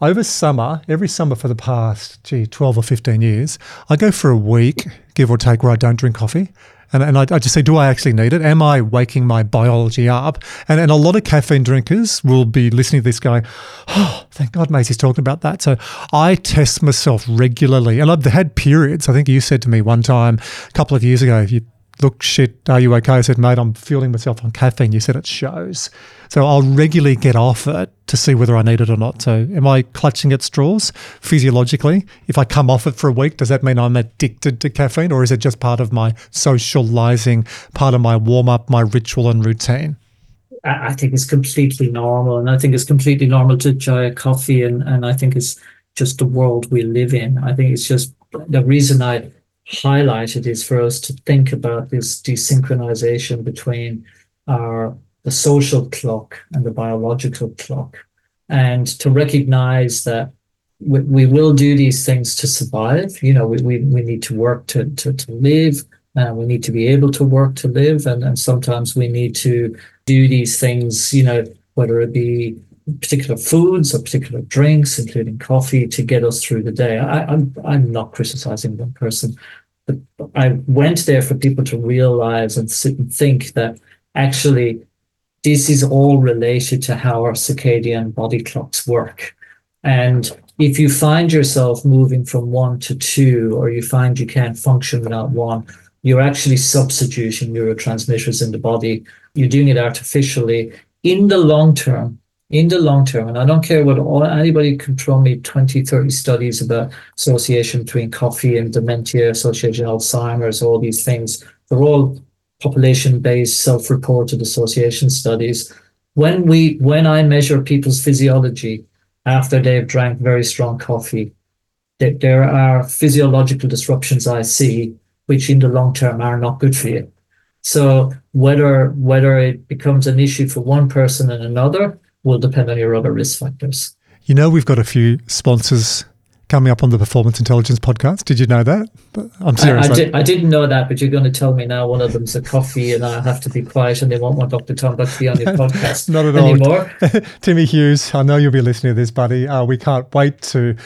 Over summer, every summer for the past, gee, 12 or 15 years, I go for a week, give or take, where I don't drink coffee. And, and I, I, just say, do I actually need it? Am I waking my biology up? And, and a lot of caffeine drinkers will be listening to this going, oh, thank God Macy's talking about that. So I test myself regularly. And I've had periods. I think you said to me one time a couple of years ago, if you look, shit, are you okay? I said, mate, I'm feeling myself on caffeine. You said it shows. So I'll regularly get off it to see whether I need it or not. So am I clutching at straws physiologically? If I come off it for a week, does that mean I'm addicted to caffeine or is it just part of my socializing, part of my warm up, my ritual and routine? I think it's completely normal. And I think it's completely normal to enjoy a coffee. And, and I think it's just the world we live in. I think it's just the reason I highlighted is for us to think about this desynchronization between our the social clock and the biological clock and to recognize that we, we will do these things to survive. You know we, we, we need to work to, to, to live and we need to be able to work to live and, and sometimes we need to do these things you know whether it be particular foods or particular drinks, including coffee, to get us through the day. I, am I'm, I'm not criticizing one person, But I went there for people to realize and sit and think that actually this is all related to how our circadian body clocks work. And if you find yourself moving from one to two, or you find you can't function without one, you're actually substituting neurotransmitters in the body. You're doing it artificially. In the long term, in the long term, and I don't care what all, anybody can throw me 20, 30 studies about association between coffee and dementia, association Alzheimer's, all these things. They're all population-based self-reported association studies. When we when I measure people's physiology after they've drank very strong coffee, there, there are physiological disruptions I see which in the long term are not good for you. So whether whether it becomes an issue for one person and another will depend on your other risk factors. You know, we've got a few sponsors coming up on the Performance Intelligence podcast. Did you know that? I'm serious. I, I, did, I didn't know that, but you're going to tell me now one of them's a coffee and I have to be quiet and they won't want Dr. Tom Buck to be on your (laughs) podcast Not at anymore. all. (laughs) Timmy Hughes, I know you'll be listening to this, buddy. Uh, we can't wait to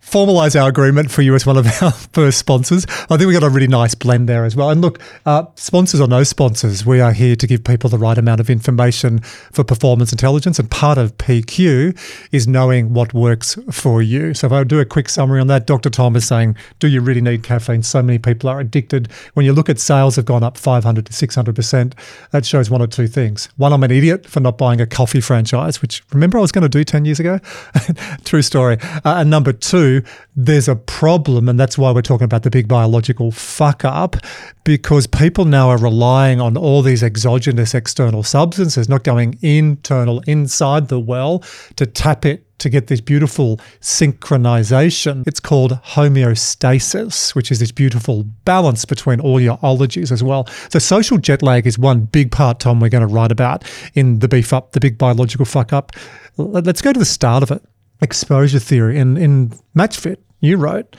formalize our agreement for you as one of (laughs) our first sponsors. I think we got a really nice blend there as well. And look, uh, sponsors or no sponsors, we are here to give people the right amount of information for performance intelligence. And part of PQ is knowing what works for you. So if I do a quick summary on that, Dr. Tom is saying, do you really need caffeine? So many people are addicted. When you look at sales have gone up 500 to 600%, that shows one or two things. One, I'm an idiot for not buying a coffee franchise, which remember I was going to do 10 years ago? (laughs) True story. Uh, and number two, there's a problem, and that's why we're talking about the big biological fuck up, because people now are relying on all these exogenous external substances, not going internal inside the well to tap it to get this beautiful synchronization. It's called homeostasis, which is this beautiful balance between all your ologies as well. So, social jet lag is one big part, Tom, we're going to write about in the BFUP, the big biological fuck up. Let's go to the start of it exposure theory. In, in MatchFit, you wrote,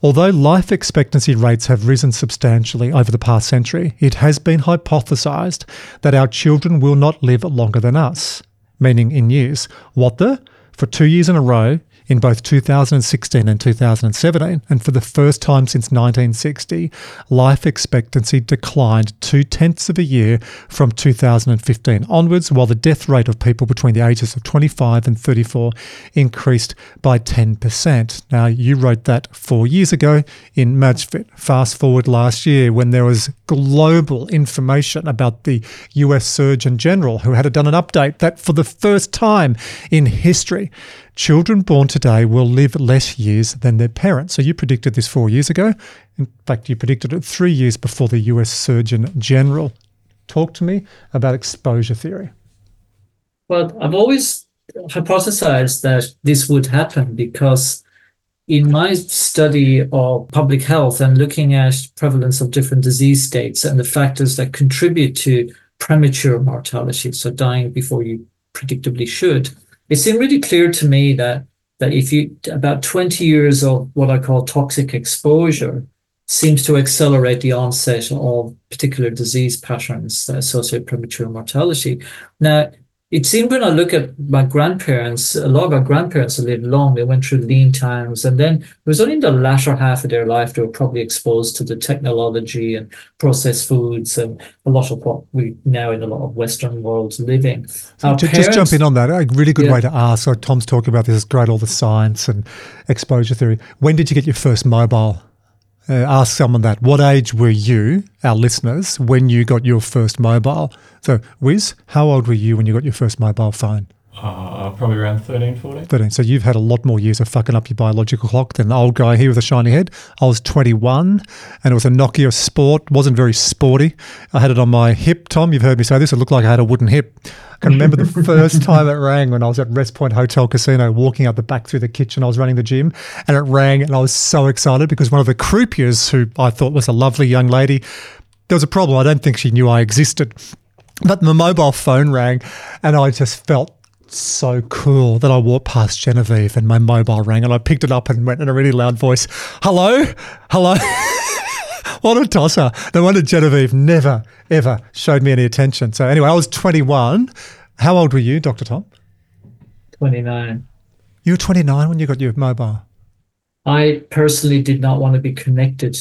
Although life expectancy rates have risen substantially over the past century, it has been hypothesized that our children will not live longer than us, meaning in years. What the? For two years in a row, in both 2016 and 2017, and for the first time since 1960, life expectancy declined two tenths of a year from 2015 onwards, while the death rate of people between the ages of 25 and 34 increased by 10%. Now, you wrote that four years ago in MatchFit. Fast forward last year when there was global information about the US Surgeon General who had done an update that for the first time in history, Children born today will live less years than their parents. So you predicted this four years ago. In fact, you predicted it three years before the US Surgeon General. Talk to me about exposure theory. Well, I've always hypothesized that this would happen because in my study of public health and looking at prevalence of different disease states and the factors that contribute to premature mortality, so dying before you predictably should, it seemed really clear to me that that if you about 20 years of what I call toxic exposure seems to accelerate the onset of particular disease patterns that associate premature mortality. Now, it seemed when I look at my grandparents, a lot of our grandparents lived long. They went through lean times. And then it was only in the latter half of their life they were probably exposed to the technology and processed foods and a lot of what we now in a lot of Western worlds living. So just, parents, just jump in on that. A really good yeah. way to ask. So Tom's talking about this is great, all the science and exposure theory. When did you get your first mobile? Uh, ask someone that. What age were you, our listeners, when you got your first mobile? So, Wiz, how old were you when you got your first mobile phone? Uh, probably around 13, 14. 13. So you've had a lot more years of fucking up your biological clock than the old guy here with a shiny head. I was 21 and it was a Nokia Sport. wasn't very sporty. I had it on my hip, Tom. You've heard me say this. It looked like I had a wooden hip. I can remember the (laughs) first time it rang when I was at Wrest Point Hotel Casino, walking out the back through the kitchen. I was running the gym and it rang and I was so excited because one of the croupiers, who I thought was a lovely young lady, there was a problem. I don't think she knew I existed. But my mobile phone rang and I just felt so cool that I walked past Genevieve and my mobile rang and I picked it up and went in a really loud voice, Hello? Hello? (laughs) what a tosser. No wonder Genevieve never, ever showed me any attention. So, anyway, I was 21. How old were you, Dr. Tom? 29. You were 29 when you got your mobile? I personally did not want to be connected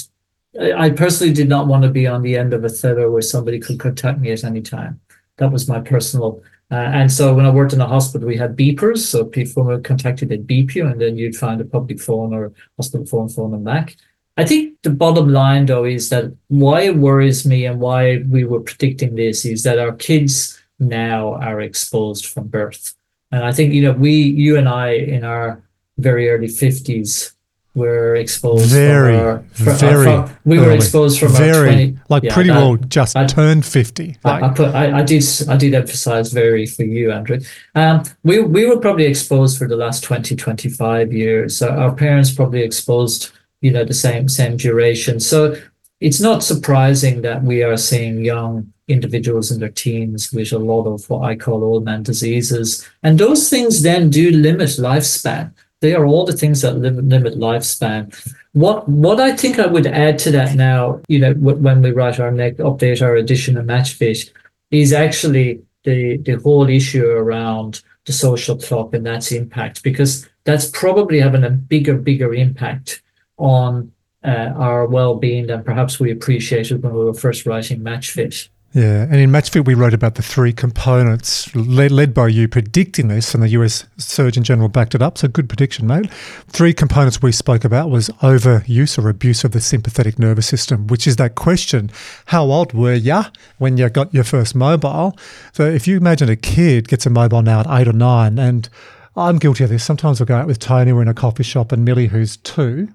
I personally did not want to be on the end of a tether where somebody could contact me at any time. That was my personal. Uh, and so when I worked in a hospital, we had beepers. So people were contacted, they'd beep you, and then you'd find a public phone or hospital phone, phone them back. I think the bottom line, though, is that why it worries me and why we were predicting this is that our kids now are exposed from birth. And I think, you know, we, you and I, in our very early 50s, were exposed very, our, very. Our, we were exposed from very, our 20, like yeah, pretty that, well just I, turned 50. Like. I, I, put, I, I, did, I did emphasize very for you, Andrew. Um, we, we were probably exposed for the last 20, 25 years. So our parents probably exposed you know the same same duration so it's not surprising that we are seeing young individuals in their teens with a lot of what i call old man diseases and those things then do limit lifespan they are all the things that limit lifespan what what i think i would add to that now you know when we write our next update our edition of matchfit is actually the the whole issue around the social clock and that's impact because that's probably having a bigger bigger impact on uh, our well-being than perhaps we appreciated when we were first writing MatchFit. Yeah, and in MatchFit we wrote about the three components led, led by you predicting this, and the US Surgeon General backed it up. So good prediction, mate. Three components we spoke about was overuse or abuse of the sympathetic nervous system, which is that question: How old were you when you got your first mobile? So if you imagine a kid gets a mobile now at eight or nine, and I'm guilty of this. Sometimes I'll go out with Tony. We're in a coffee shop, and Millie, who's two,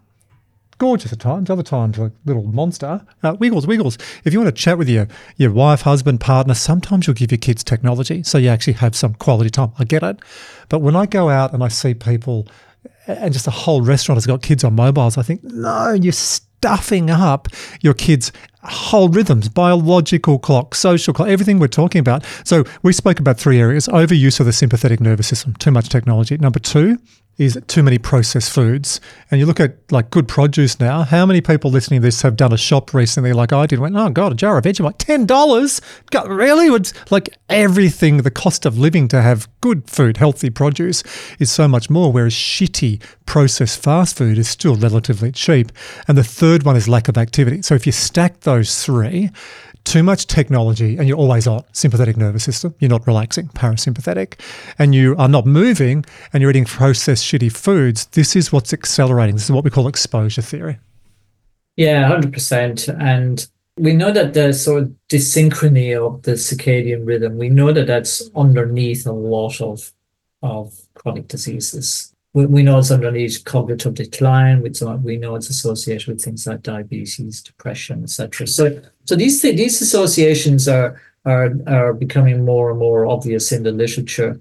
gorgeous at times, other times like little monster. Uh, wiggles, wiggles. If you want to chat with your your wife, husband, partner, sometimes you'll give your kids technology so you actually have some quality time. I get it, but when I go out and I see people, and just a whole restaurant has got kids on mobiles, I think no, you're stuffing up your kids' whole rhythms, biological clock, social clock, everything we're talking about. So we spoke about three areas: overuse of the sympathetic nervous system, too much technology. Number two, is too many processed foods. And you look at like good produce now. How many people listening to this have done a shop recently, like I did, went, oh God, a jar of Vegemite, ten dollars? Really? It's like everything, the cost of living to have good food, healthy produce is so much more, whereas shitty processed fast food is still relatively cheap. And the third one is lack of activity. So if you stack those three, too much technology and you're always on sympathetic nervous system. You're not relaxing parasympathetic. And you are not moving and you're eating processed shitty foods. This is what's accelerating. This is what we call exposure theory. Yeah 100% and we know that the sort of desynchrony of the circadian rhythm. We know that that's underneath a lot of of chronic diseases we, we know it's underneath cognitive decline. We, we know it's associated with things like diabetes, depression, etc. So, so these th- these associations are are are becoming more and more obvious in the literature.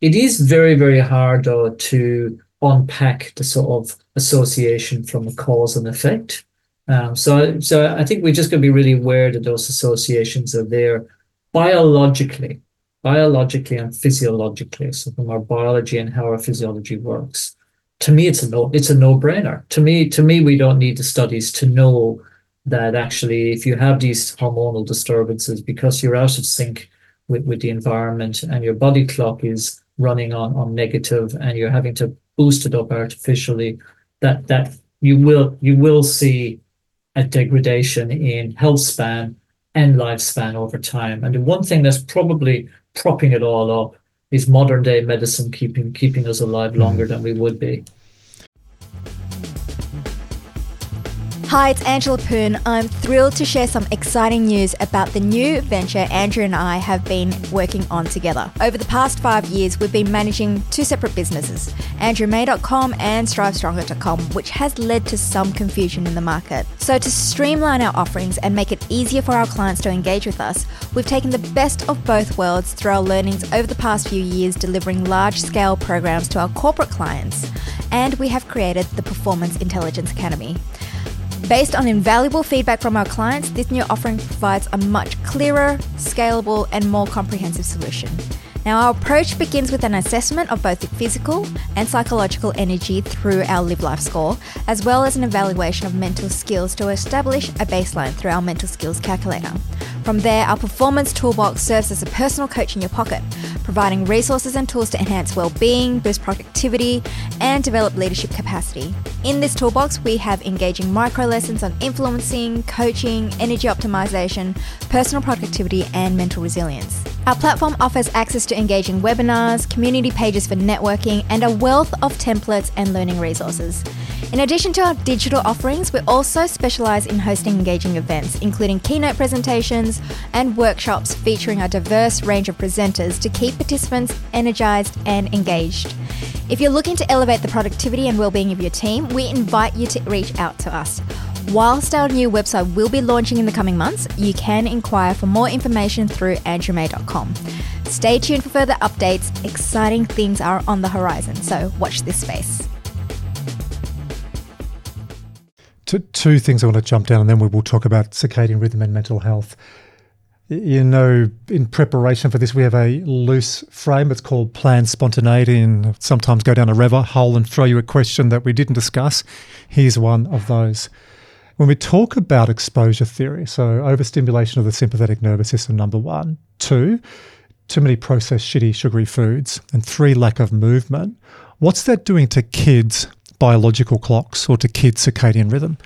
It is very very hard though to unpack the sort of association from a cause and effect. Um, so, so I think we're just going to be really aware that those associations are there biologically biologically and physiologically, so from our biology and how our physiology works. To me, it's a no, it's a no-brainer. To me, to me, we don't need the studies to know that actually, if you have these hormonal disturbances because you're out of sync with, with the environment and your body clock is running on, on negative and you're having to boost it up artificially, that that you will you will see a degradation in health span and lifespan over time. And the one thing that's probably propping it all up is modern day medicine keeping keeping us alive longer than we would be. Hi, it's Angela Poon. I'm thrilled to share some exciting news about the new venture Andrew and I have been working on together. Over the past five years, we've been managing two separate businesses, AndrewMay.com and StriveStronger.com, which has led to some confusion in the market. So, to streamline our offerings and make it easier for our clients to engage with us, we've taken the best of both worlds through our learnings over the past few years delivering large scale programs to our corporate clients, and we have created the Performance Intelligence Academy. Based on invaluable feedback from our clients, this new offering provides a much clearer, scalable, and more comprehensive solution. Now, our approach begins with an assessment of both the physical and psychological energy through our Live Life score, as well as an evaluation of mental skills to establish a baseline through our mental skills calculator. From there, our performance toolbox serves as a personal coach in your pocket, providing resources and tools to enhance well being, boost productivity, and develop leadership capacity. In this toolbox, we have engaging micro lessons on influencing, coaching, energy optimization, personal productivity, and mental resilience. Our platform offers access to engaging webinars, community pages for networking, and a wealth of templates and learning resources. In addition to our digital offerings, we also specialize in hosting engaging events, including keynote presentations and workshops featuring a diverse range of presenters to keep participants energized and engaged. If you're looking to elevate the productivity and well-being of your team, we invite you to reach out to us. Whilst our new website will be launching in the coming months, you can inquire for more information through andrewmay.com. Stay tuned for further updates. Exciting things are on the horizon, so watch this space. Two, things I want to jump down, and then we will talk about circadian rhythm and mental health. You know, in preparation for this, we have a loose frame. It's called planned spontaneity, and sometimes go down a river hole and throw you a question that we didn't discuss. Here's one of those. When we talk about exposure theory, so overstimulation of the sympathetic nervous system, number one, two, too many processed, shitty, sugary foods, and three, lack of movement. What's that doing to kids' biological clocks or to kids' circadian rhythm?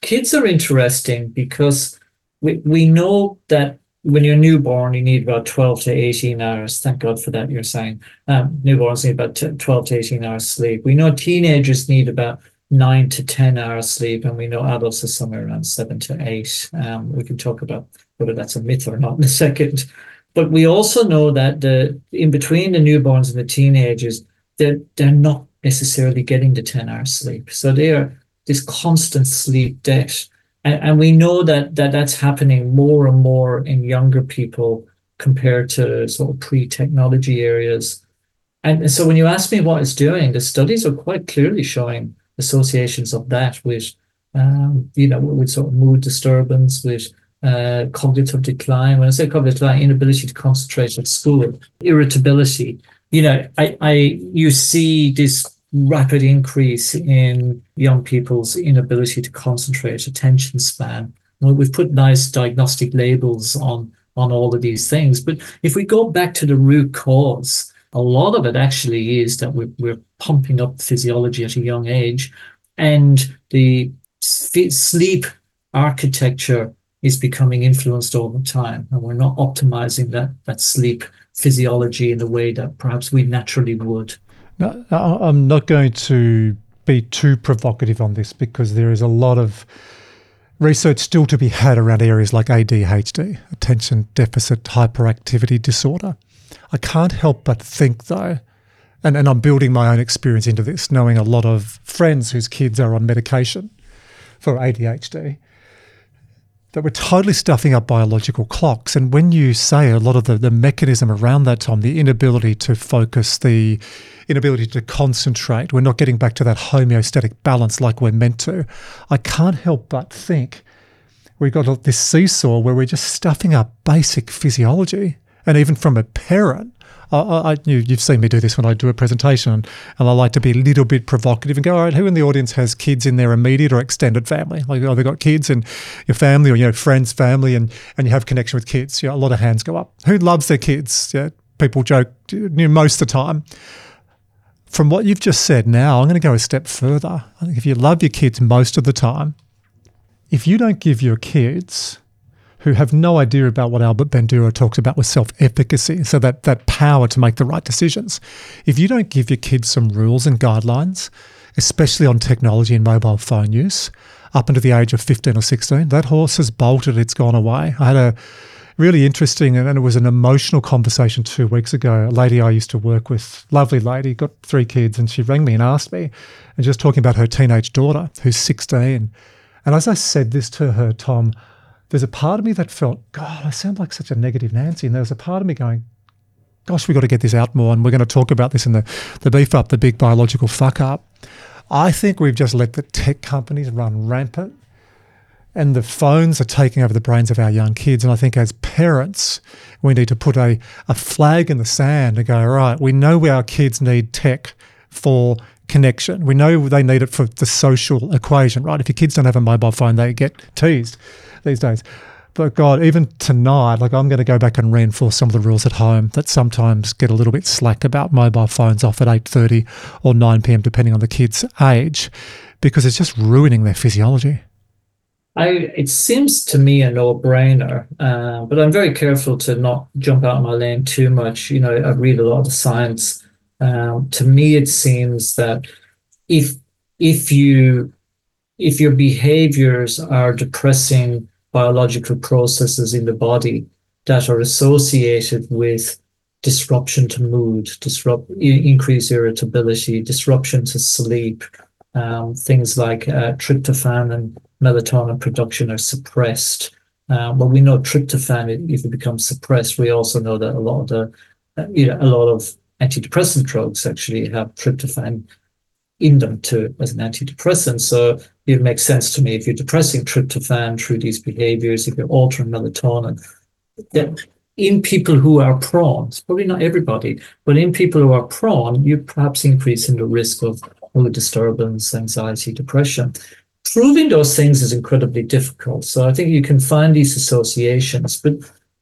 Kids are interesting because we, we know that when you're newborn, you need about 12 to 18 hours. Thank God for that, you're saying. Um, newborns need about 12 to 18 hours sleep. We know teenagers need about nine to 10 hours sleep, and we know adults are somewhere around seven to eight. Um, we can talk about whether that's a myth or not in a second. But we also know that the in between the newborns and the teenagers, they're, they're not necessarily getting the 10 hours sleep. So they are this constant sleep debt. And, and we know that, that that's happening more and more in younger people compared to sort of pre-technology areas. And so when you ask me what it's doing, the studies are quite clearly showing associations of that with, um, you know, with sort of mood disturbance, with uh, cognitive decline. When I say cognitive decline, inability to concentrate at school, irritability. You know, I, I you see this rapid increase in young people's inability to concentrate, attention span. Well, we've put nice diagnostic labels on on all of these things, but if we go back to the root cause, a lot of it actually is that we're, we're pumping up physiology at a young age, and the sleep architecture is becoming influenced over time, and we're not optimizing that that sleep physiology in the way that perhaps we naturally would. Now, I'm not going to be too provocative on this because there is a lot of research still to be had around areas like ADHD, attention deficit hyperactivity disorder. I can't help but think, though, and, and I'm building my own experience into this, knowing a lot of friends whose kids are on medication for ADHD, that we're totally stuffing up biological clocks. And when you say a lot of the, the mechanism around that, Tom, the inability to focus, the inability to concentrate, we're not getting back to that homeostatic balance like we're meant to. I can't help but think we've got this seesaw where we're just stuffing up basic physiology. And even from a parent, I, I, you, have seen me do this when I do a presentation, and I like to be a little bit provocative and go, all right, who in the audience has kids in their immediate or extended family? Like, oh, they've got kids in your family or, you know, friends, family, and, and you have connection with kids. Yeah, a lot of hands go up. Who loves their kids? Yeah, people joke you know, most of the time. From what you've just said now, I'm going to go a step further. I think if you love your kids most of the time, if you don't give your kids who have no idea about what Albert Bandura talks about with self efficacy, so that, that power to make the right decisions. If you don't give your kids some rules and guidelines, especially on technology and mobile phone use, up until the age of 15 or 16, that horse has bolted, it's gone away. I had a really interesting and it was an emotional conversation two weeks ago. A lady I used to work with, lovely lady, got three kids, and she rang me and asked me, and just talking about her teenage daughter who's 16. And as I said this to her, Tom, there's a part of me that felt, God, I sound like such a negative Nancy. And there was a part of me going, gosh, we've got to get this out more. And we're going to talk about this in the, the BFUP, the big biological fuck up. I think we've just let the tech companies run rampant and the phones are taking over the brains of our young kids. And I think as parents, we need to put a, a flag in the sand and go, right, we know our kids need tech for connection. We know they need it for the social equation, right? If your kids don't have a mobile phone, they get teased these days. But God, even tonight, like I'm going to go back and reinforce some of the rules at home that sometimes get a little bit slack about mobile phones off at 8:30 or 9 p.m. depending on the kid's age, because it's just ruining their physiology. I, it seems to me a no-brainer, uh, but I'm very careful to not jump out of my lane too much. You know, I read a lot of science. Um, to me, it seems that if if you if your behaviors are depressing biological processes in the body that are associated with disruption to mood, disrupt, increased irritability, disruption to sleep, um, things like uh, tryptophan and melatonin production are suppressed. Um, well, we know tryptophan, if it becomes suppressed, we also know that a lot of the, uh, you know, a lot of antidepressant drugs actually have tryptophan in them to as an antidepressant. So it makes sense to me if you're depressing tryptophan through these behaviors, if you're altering melatonin, that in people who are prone, it's probably not everybody, but in people who are prone, you're perhaps increase in the risk of mood disturbance, anxiety, depression. Proving those things is incredibly difficult. So I think you can find these associations, but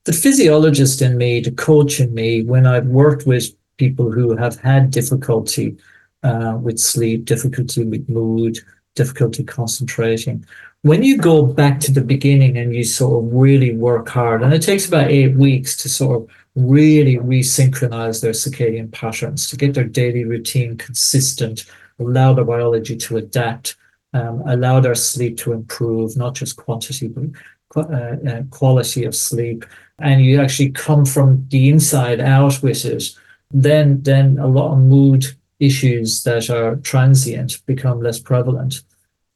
the physiologist in me, the coach in me, when I've worked with people who have had difficulty uh, with sleep, difficulty with mood, difficulty concentrating. When you go back to the beginning and you sort of really work hard, and it takes about eight weeks to sort of really resynchronize their circadian patterns, to get their daily routine consistent, allow their biology to adapt, um, allow their sleep to improve, not just quantity, but uh, uh, quality of sleep. And you actually come from the inside out with it, then then a lot of mood issues that are transient become less prevalent.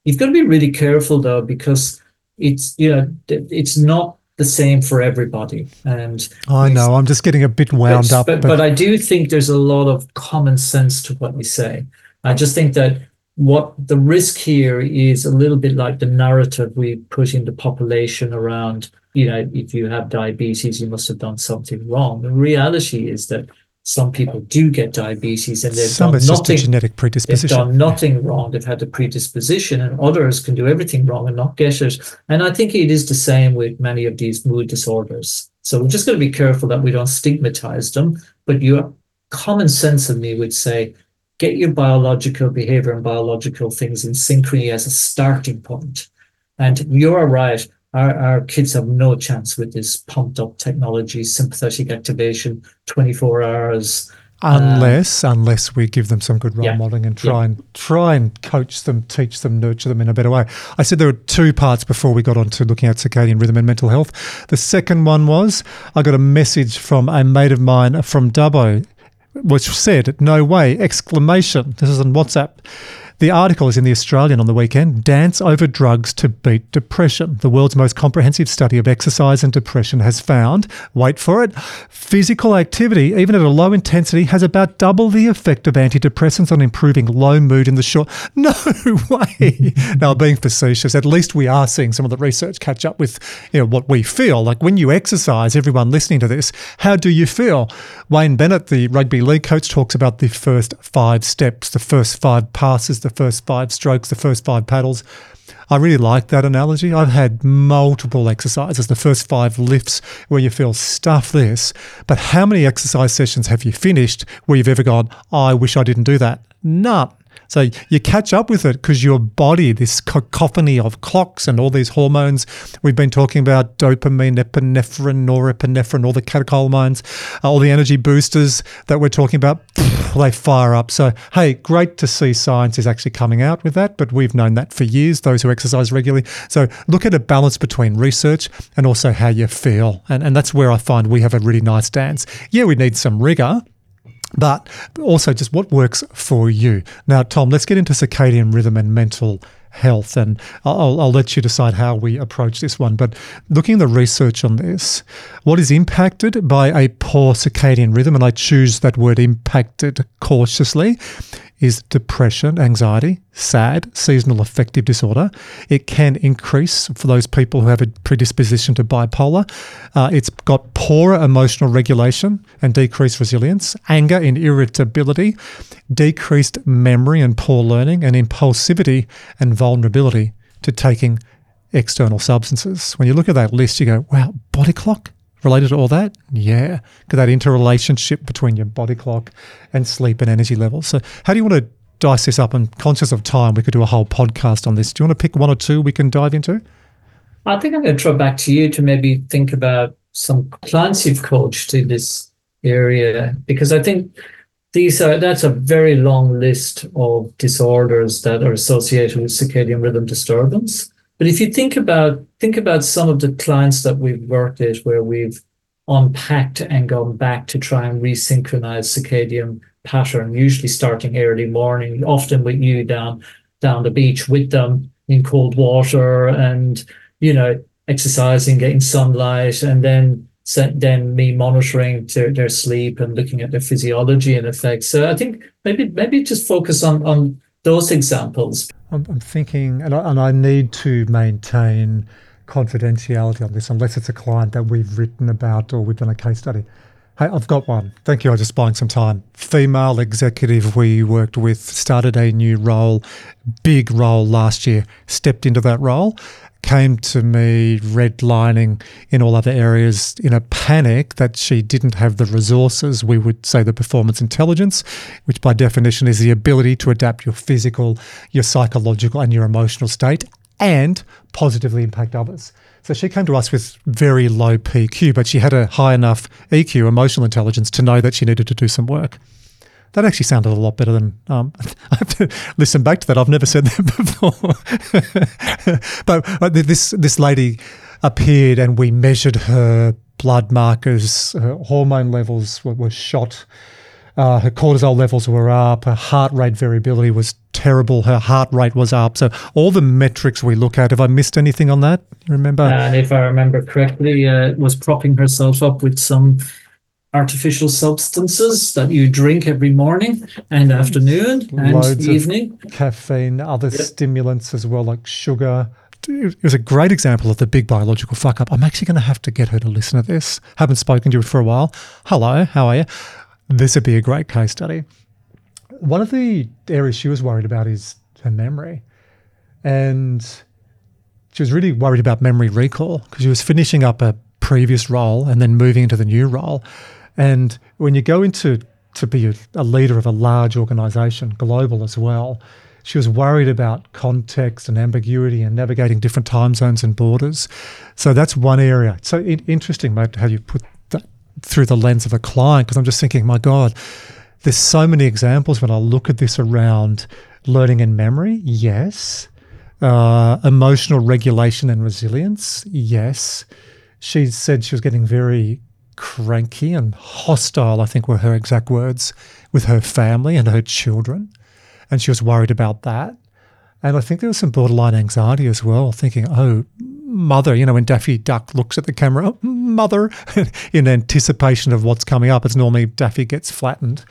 You've got to be really careful though, because it's you know it's not the same for everybody. And I know I'm just getting a bit wound but, up, but, but I do think there's a lot of common sense to what we say. I just think that what the risk here is a little bit like the narrative we put in the population around, you know, if you have diabetes, you must have done something wrong. The reality is that some people do get diabetes and they've some done nothing genetic predisposition. They've done nothing wrong. They've had the predisposition, and others can do everything wrong and not get it. And I think it is the same with many of these mood disorders. So we're just going to be careful that we don't stigmatize them. But your common sense of me would say, get your biological behavior and biological things in synchrony as a starting point. And you're right our, our kids have no chance with this pumped up technology, sympathetic activation, 24 hours. Unless, um, unless we give them some good role yeah, modeling and try yeah. and try and coach them, teach them, nurture them in a better way. I said there were two parts before we got on to looking at circadian rhythm and mental health. The second one was I got a message from a mate of mine from Dubbo, which said, "No way!" Exclamation. This is on WhatsApp. The article is in The Australian on the weekend Dance Over Drugs to Beat Depression. The world's most comprehensive study of exercise and depression has found, wait for it, physical activity, even at a low intensity, has about double the effect of antidepressants on improving low mood in the short. (laughs) No way. now, being facetious, at least we are seeing some of the research catch up with you know, what we feel. Like when you exercise, everyone listening to this, how do you feel? Wayne Bennett, the rugby league coach, talks about the first five steps, the first five passes, the first five strokes, the first five paddles. I really like that analogy. I've had multiple exercises, the first five lifts where you feel stuff this, but how many exercise sessions have you finished where you've ever gone, I wish I didn't do that? None. So you catch up with it because your body, this cacophony of clocks and all these hormones, we've been talking about dopamine, epinephrine, norepinephrine, all the catecholamines, uh, all the energy boosters that we're talking about, (sniffs) they fire up. So, hey, great to see science is actually coming out with that, but we've known that for years, those who exercise regularly. So look at a balance between research and also how you feel. And, and that's where I find we have a really nice dance. Yeah, we need some rigor, but also just what works for you. Now, Tom, let's get into circadian rhythm and mental health, and I'll, I'll, let you decide how we approach this one. But looking at the research on this, what is impacted by a poor circadian rhythm, and I choose that word impacted cautiously, is depression, anxiety, SAD, seasonal affective disorder. It can increase for those people who have a predisposition to bipolar. Uh, it's got poorer emotional regulation and decreased resilience, anger and irritability, decreased memory and poor learning, and impulsivity and vulnerability to taking external substances. When you look at that list, you go, wow, body clock related to all that? Yeah. Because that interrelationship between your body clock and sleep and energy levels. So, how do you want to dice this up? And conscious of time, we could do a whole podcast on this. Do you want to pick one or two we can dive into? I think I'm going to throw back to you to maybe think about some clients you've coached in this area because I think these are that's a very long list of disorders that are associated with circadian rhythm disturbance. But if you think about think about some of the clients that we've worked with where we've unpacked and gone back to try and resynchronize circadian pattern, usually starting early morning, often with you down down the beach with them in cold water and you know exercising, getting sunlight, and then then me monitoring their, their sleep and looking at their physiology and effects. So I think maybe maybe just focus on on those examples. I'm, I'm thinking, and I, and I need to maintain confidentiality on this unless it's a client that we've written about or we've done a case study. Hey, I've got one. Thank you. I just buying some time. Female executive we worked with started a new role, big role last year, stepped into that role came to me redlining in all other areas in a panic that she didn't have the resources. We would say the performance intelligence, which by definition is the ability to adapt your physical, your psychological, and your emotional state and positively impact others. So she came to us with very low PQ, but she had a high enough EQ, emotional intelligence, to know that she needed to do some work. That actually sounded a lot better than. Um, I have to listen back to that. I've never said that (laughs) before. (laughs) but this this lady appeared, and we measured her blood markers. Her hormone levels were, were shot. Uh, her cortisol levels were up. Her heart rate variability was terrible. Her heart rate was up. So all the metrics we look at. Have I missed anything on that? Remember? And if I remember correctly, uh, was propping herself up with some artificial substances that you drink every morning and afternoon and Loads evening. caffeine, other yep. stimulants as well, like sugar. It was a great example of the big biological fuck up. I'm actually going to have to get her to listen to this. Haven't spoken to you for a while. Hello, how are you? This would be a great case study. One of the areas she was worried about is her memory. And she was really worried about memory recall because she was finishing up a previous role and then moving into the new role. And when you go into to be a, a leader of a large organization, global as well, she was worried about context and ambiguity and navigating different time zones and borders. So that's one area. So interesting, mate, how you put that through the lens of a client, because I'm just thinking, my God, there's so many examples when I look at this around learning and memory. Yes. Uh, emotional regulation and resilience. Yes. She said she was getting very cranky and hostile, I think were her exact words, with her family and her children. And she was worried about that. And I think there was some borderline anxiety as well, thinking, oh, mother, you know, when Daffy Duck looks at the camera, mother, (laughs) in anticipation of what's coming up, it's normally Daffy gets flattened.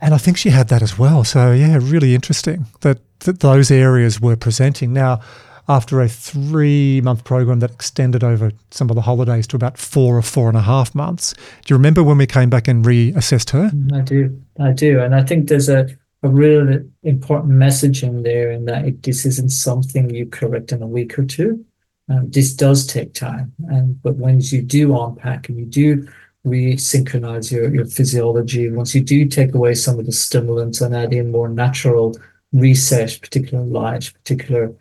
And I think she had that as well. So, yeah, really interesting that, that those areas were presenting. Now, after a three month program that extended over some of the holidays to about four or four and a half months. Do you remember when we came back and reassessed her? I do. I do. And I think there's a, a real important messaging there in that this isn't something you correct in a week or two. Um, this does take time. And but once you do unpack and you do resynchronize your, your physiology, once you do take away some of the stimulants and add in more natural reset, particular light, particular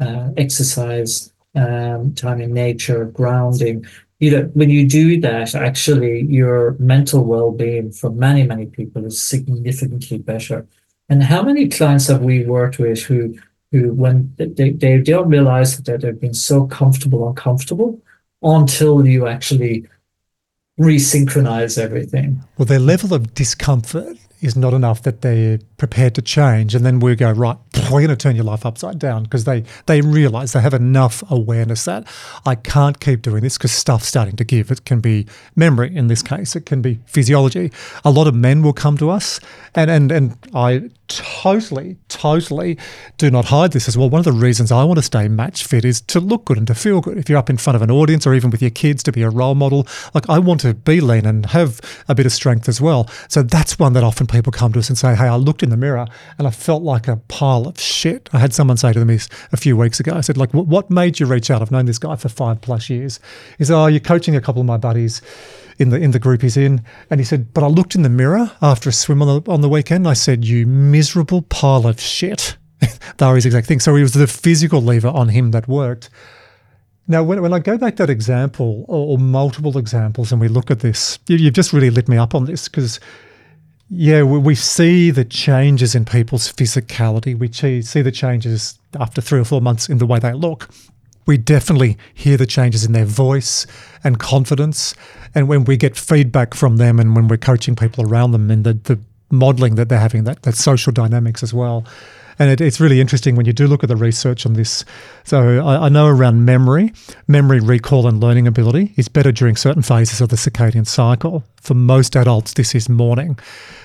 uh, exercise, um, time in nature, grounding. You know, when you do that, actually, your mental well-being for many, many people is significantly better. And how many clients have we worked with who, who when they, they don't realize that they've been so comfortable, uncomfortable until you actually resynchronize everything. Well, their level of discomfort is not enough that they're prepared to change. And then we go, right, (laughs) we're going to turn your life upside down because they, they realize they have enough awareness that I can't keep doing this because stuff's starting to give. It can be memory in this case, it can be physiology. A lot of men will come to us, and, and, and I totally, totally do not hide this as well. One of the reasons I want to stay match fit is to look good and to feel good. If you're up in front of an audience or even with your kids to be a role model, like I want to be lean and have a bit of strength as well. So that's one that often people come to us and say, Hey, I looked in the mirror and I felt like a pile of shit. I had someone say to me a few weeks ago, I said, like, what made you reach out? I've known this guy for five plus years. He said, Oh, you're coaching a couple of my buddies in the in the group he's in, and he said, "But I looked in the mirror after a swim on the on the weekend. I said, you miserable pile of shit." (laughs) that was his exact thing. So it was the physical lever on him that worked. Now, when, when I go back that example or, or multiple examples, and we look at this, you, you've just really lit me up on this because yeah, we, see the changes in people's physicality. We see the changes after three or four months in the way they look we definitely hear the changes in their voice and confidence. And when we get feedback from them and when we're coaching people around them and the, the modeling that they're having, that, that social dynamics as well. And it, it's really interesting when you do look at the research on this. So I, I, know around memory, memory, recall, and learning ability is better during certain phases of the circadian cycle. For most adults, this is morning.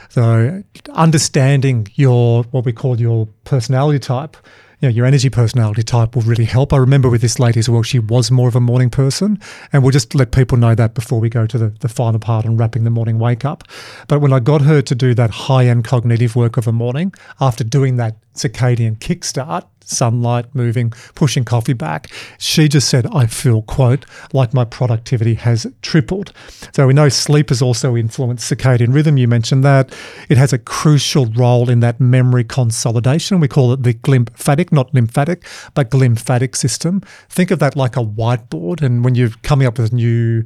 So understanding your what we call your personality type you know, your energy personality type will really help. I remember with this lady as well, she was more of a morning person. And we'll just let people know that before we go to the, the final part and wrapping the morning wake up. But when I got her to do that high end cognitive work of a morning, after doing that circadian kickstart, sunlight, moving, pushing coffee back. She just said, I feel, quote, like my productivity has tripled. So we know sleep has also influenced circadian rhythm. You mentioned that. It has a crucial role in that memory consolidation. We call it the glymphatic, not lymphatic, but glymphatic system. Think of that like a whiteboard. And when you're coming up with new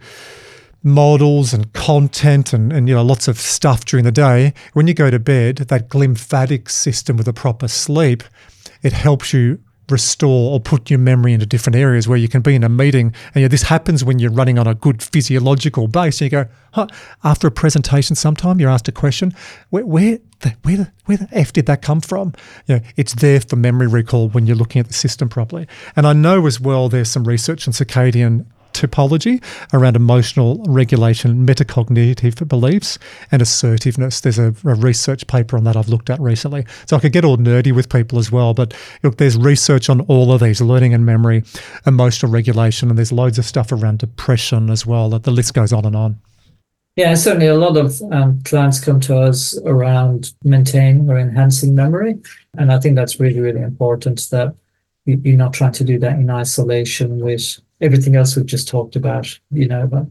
models and content and, and you know lots of stuff during the day when you go to bed that glymphatic system with a proper sleep it helps you restore or put your memory into different areas where you can be in a meeting. And you know, this happens when you're running on a good physiological base and you go huh, after a presentation sometime you're asked a question where, where the, where, the, where the f did that come from? You know, it's there for memory recall when you're looking at the system properly. And i know as well there's some research on circadian typology around emotional regulation, metacognitive beliefs, and assertiveness. There's a, a, research paper on that I've looked at recently. So I could get all nerdy with people as well. But look, there's research on all of these learning and memory, emotional regulation, and there's loads of stuff around depression as well. The list goes on and on. Yeah, certainly a lot of um, clients come to us around maintaining or enhancing memory. And I think that's really, really important that you're not trying to do that in isolation with everything else we've just talked about, you know, about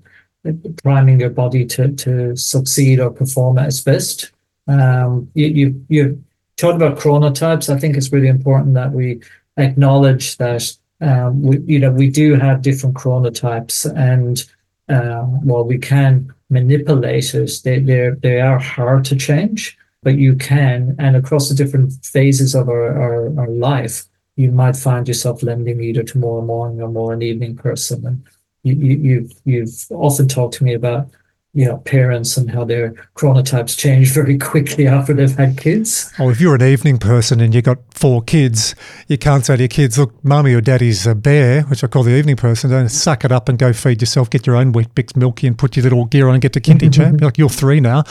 priming your body to, to succeed or perform at its best. Um, you, you, you talked about chronotypes. I think it's really important that we acknowledge that, um, we, you know, we do have different chronotypes and, uh, well, we can manipulate it. They, they're, they are hard to change, but you can, and across the different phases of our, our, our life, you might find yourself lending either to more morning or more an evening person. And you, you, you've, you've often talked to me about you know, parents and how their chronotypes change very quickly after they've had kids. Oh, if you're an evening person and you've got four kids, you can't say to your kids, look, mummy or daddy's a bear, which I call the evening person, don't suck it up and go feed yourself, get your own Weet-Bix milky and put your little gear on and get to kindy (laughs) champ. like you're three now.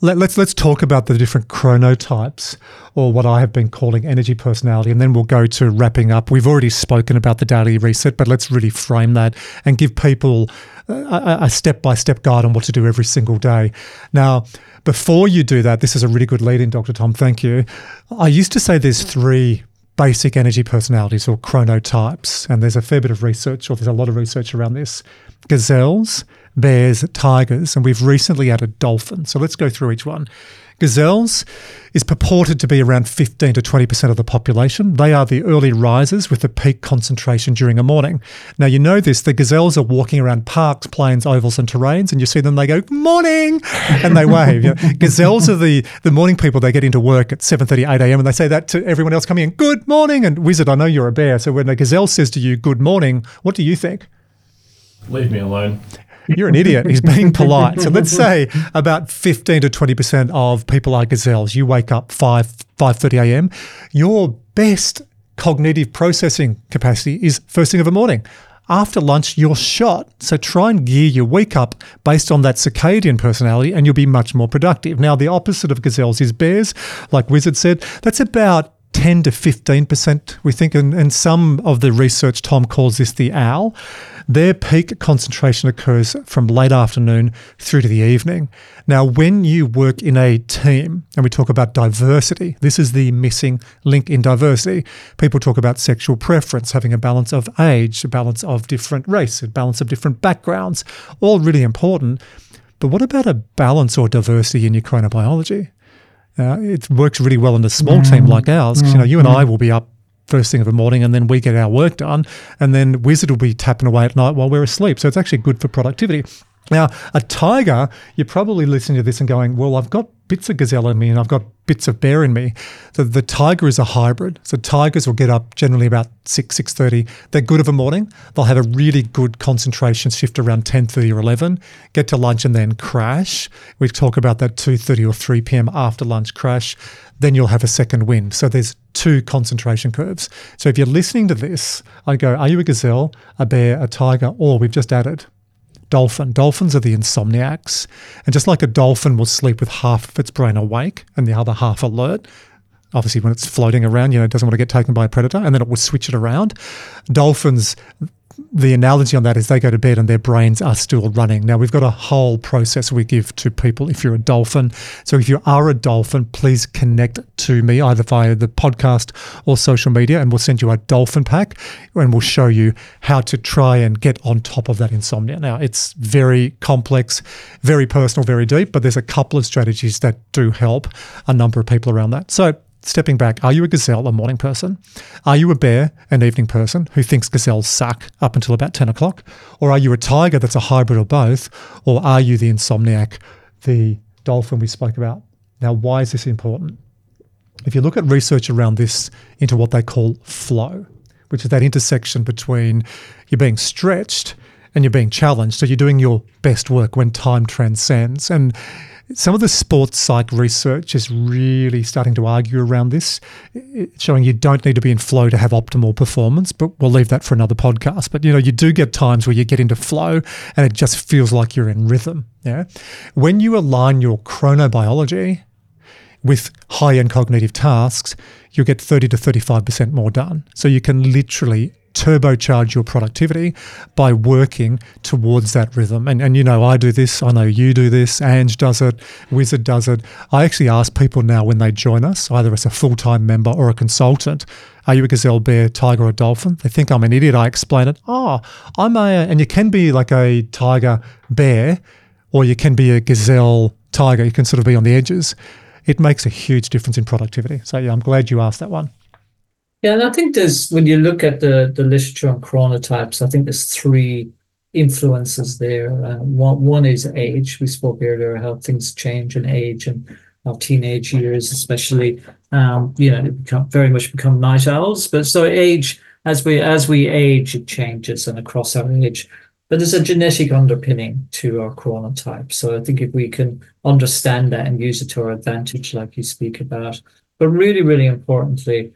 Let, let's let's talk about the different chronotypes or what I have been calling energy personality, and then we'll go to wrapping up. We've already spoken about the daily reset, but let's really frame that and give people a step by step guide on what to do every single day. Now, before you do that, this is a really good lead in, Dr. Tom. Thank you. I used to say there's three basic energy personalities or chronotypes, and there's a fair bit of research, or there's a lot of research around this. Gazelles, bears, tigers, and we've recently added dolphins. So let's go through each one. Gazelles is purported to be around 15 to 20% of the population. They are the early risers with the peak concentration during a morning. Now, you know this, the gazelles are walking around parks, plains, ovals, and terrains, and you see them, they go, morning, and they wave. You know, (laughs) gazelles are the, the morning people. They get into work at 7.30, 8 a.m., and they say that to everyone else coming in, good morning. And Wizard, I know you're a bear, so when a gazelle says to you, good morning, what do you think? Leave me alone. You're an idiot. He's being polite. So let's say about 15 to 20% of people are gazelles. You wake up 5, 5.30 a.m. Your best cognitive processing capacity is first thing of the morning. after lunch, you're shot. So try and gear your week up based on that circadian personality, and you'll be much more productive. Now, the opposite of gazelles is bears. Like Wizard said, that's about 10 to 15%, we think. And, and some of the research, Tom calls this the owl. Their peak concentration occurs from late afternoon through to the evening. Now, when you work in a team and we talk about diversity, this is the missing link in diversity. People talk about sexual preference, having a balance of age, a balance of different race, a balance of different backgrounds, all really important. But what about a balance or diversity in your chronobiology? Uh, it works really well in a small mm. team like ours. Mm. You know, you and mm. I will be up first thing of the morning and then we get our work done and then wizard will be tapping away at night while we're asleep. So it's actually good for productivity now a tiger you're probably listening to this and going well i've got bits of gazelle in me and i've got bits of bear in me. So the tiger is a hybrid. So tigers will get up generally about 6 6.30 they're good of a morning. They'll have a really good concentration shift around 10.30 or 11 get to lunch and then crash. We talk about that 2.30 or 3 p.m after lunch crash. Then you'll have a second wind. So there's two concentration curves. So if you're listening to this, I go, are you a gazelle, a bear, a tiger, or we've just added dolphin. Dolphins are the insomniacs. And just like a dolphin will sleep with half of its brain awake and the other half alert, obviously when it's floating around, you know, it doesn't want to get taken by a predator, and then it will switch it around. Dolphins, the analogy on that is they go to bed and their brains are still running. Now, we've got a whole process we give to people if you're a dolphin. So, if you are a dolphin, please connect to me either via the podcast or social media, and we'll send you a dolphin pack and we'll show you how to try and get on top of that insomnia. Now, it's very complex, very personal, very deep, but there's a couple of strategies that do help a number of people around that. So, stepping back, are you a gazelle, a morning person? Are you a bear, an evening person who thinks gazelles suck up until about 10 o'clock? Or are you a tiger that's a hybrid or both? Or are you the insomniac, the dolphin we spoke about? Now, why is this important? If you look at research around this into what they call flow, which is that intersection between you're being stretched and you're being challenged. So you're doing your best work when time transcends. And some of the sports psych research is really starting to argue around this, showing you don't need to be in flow to have optimal performance, but we'll leave that for another podcast. But you know, you do get times where you get into flow and it just feels like you're in rhythm. Yeah. When you align your chronobiology with high end cognitive tasks, you'll get 30 to 35% more done. So you can literally turbocharge your productivity by working towards that rhythm. And, and you know, I do this, I know you do this, Ange does it, Wizard does it. I actually ask people now when they join us, either as a full time member or a consultant, are you a gazelle, bear, tiger, or dolphin? They think I'm an idiot. I explain it. Oh, I'm a, and you can be like a tiger, bear, or you can be a gazelle, tiger. You can sort of be on the edges. It makes a huge difference in productivity. So, yeah, I'm glad you asked that one. Yeah, and I think there's when you look at the the literature on chronotypes, I think there's three influences there. Uh, one one is age. We spoke earlier how things change in age and our teenage years, especially. Um, you know, become very much become night owls. But so age as we as we age, it changes and across our age. But there's a genetic underpinning to our chronotype. So I think if we can understand that and use it to our advantage, like you speak about, but really, really importantly,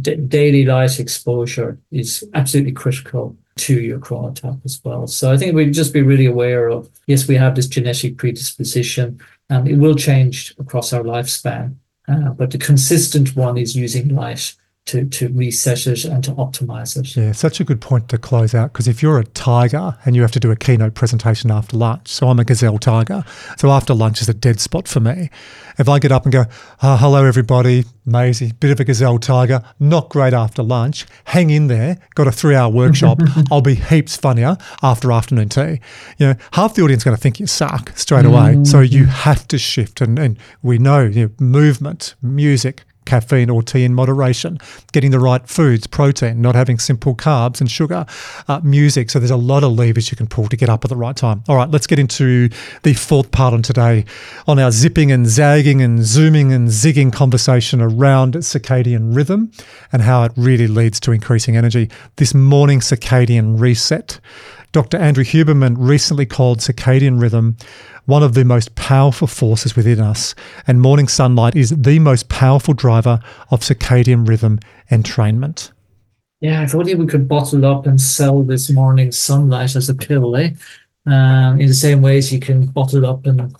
d- daily light exposure is absolutely critical to your chronotype as well. So I think we'd just be really aware of yes, we have this genetic predisposition, and it will change across our lifespan. Uh, but the consistent one is using light to to reset it and to optimize it. Yeah, such a good point to close out because if you're a tiger and you have to do a keynote presentation after lunch, so I'm a gazelle tiger, so after lunch is a dead spot for me. If I get up and go, oh, hello everybody, Maisie, bit of a gazelle tiger, not great after lunch, hang in there, got a three hour workshop, (laughs) I'll be heaps funnier after afternoon tea. You know, half the audience going to think you suck straight away. Mm-hmm. So you have to shift and, and we know, you know movement, music, caffeine or tea in moderation, getting the right foods, protein, not having simple carbs and sugar, uh, music. So there's a lot of levers you can pull to get up at the right time. All right, let's get into the fourth part on today on our zipping and zagging and zooming and zigging conversation around circadian rhythm and how it really leads to increasing energy. This morning circadian reset. Dr. Andrew Huberman recently called circadian rhythm one of the most powerful forces within us, and morning sunlight is the most powerful driver of circadian rhythm entrainment. Yeah, if only we could bottle up and sell this morning sunlight as a pill, eh? Um, in the same way as you can bottle up and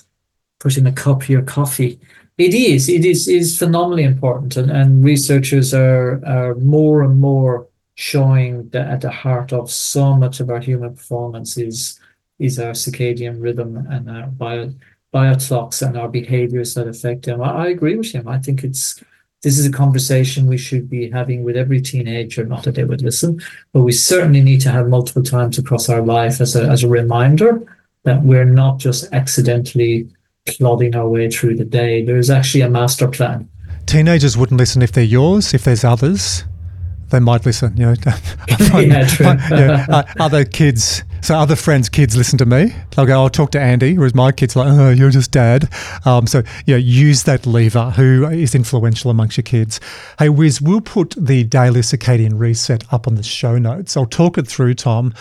put in a cup of your coffee. It is, it is, is phenomenally important, and, and researchers are are more and more showing that at the heart of so much of our human performance is is our circadian rhythm and our bio bioclocks and our behaviors that affect them. I, I agree with him. I think it's this is a conversation we should be having with every teenager, not that they would listen, but we certainly need to have multiple times across our life as a, as a reminder that we're not just accidentally plodding our way through the day. There's actually a master plan. Teenagers wouldn't listen if they're yours, if there's others they might listen. You know, (laughs) yeah, true. yeah, (laughs) uh, other kids, so other friends' kids listen to me. They'll go, "I'll talk to Andy," whereas my kids are like, "Oh, you're just dad." Um, so know, use that lever. Who is influential amongst your kids? Hey, Wiz, we'll put the daily circadian reset up on the show notes. I'll talk it through, Tom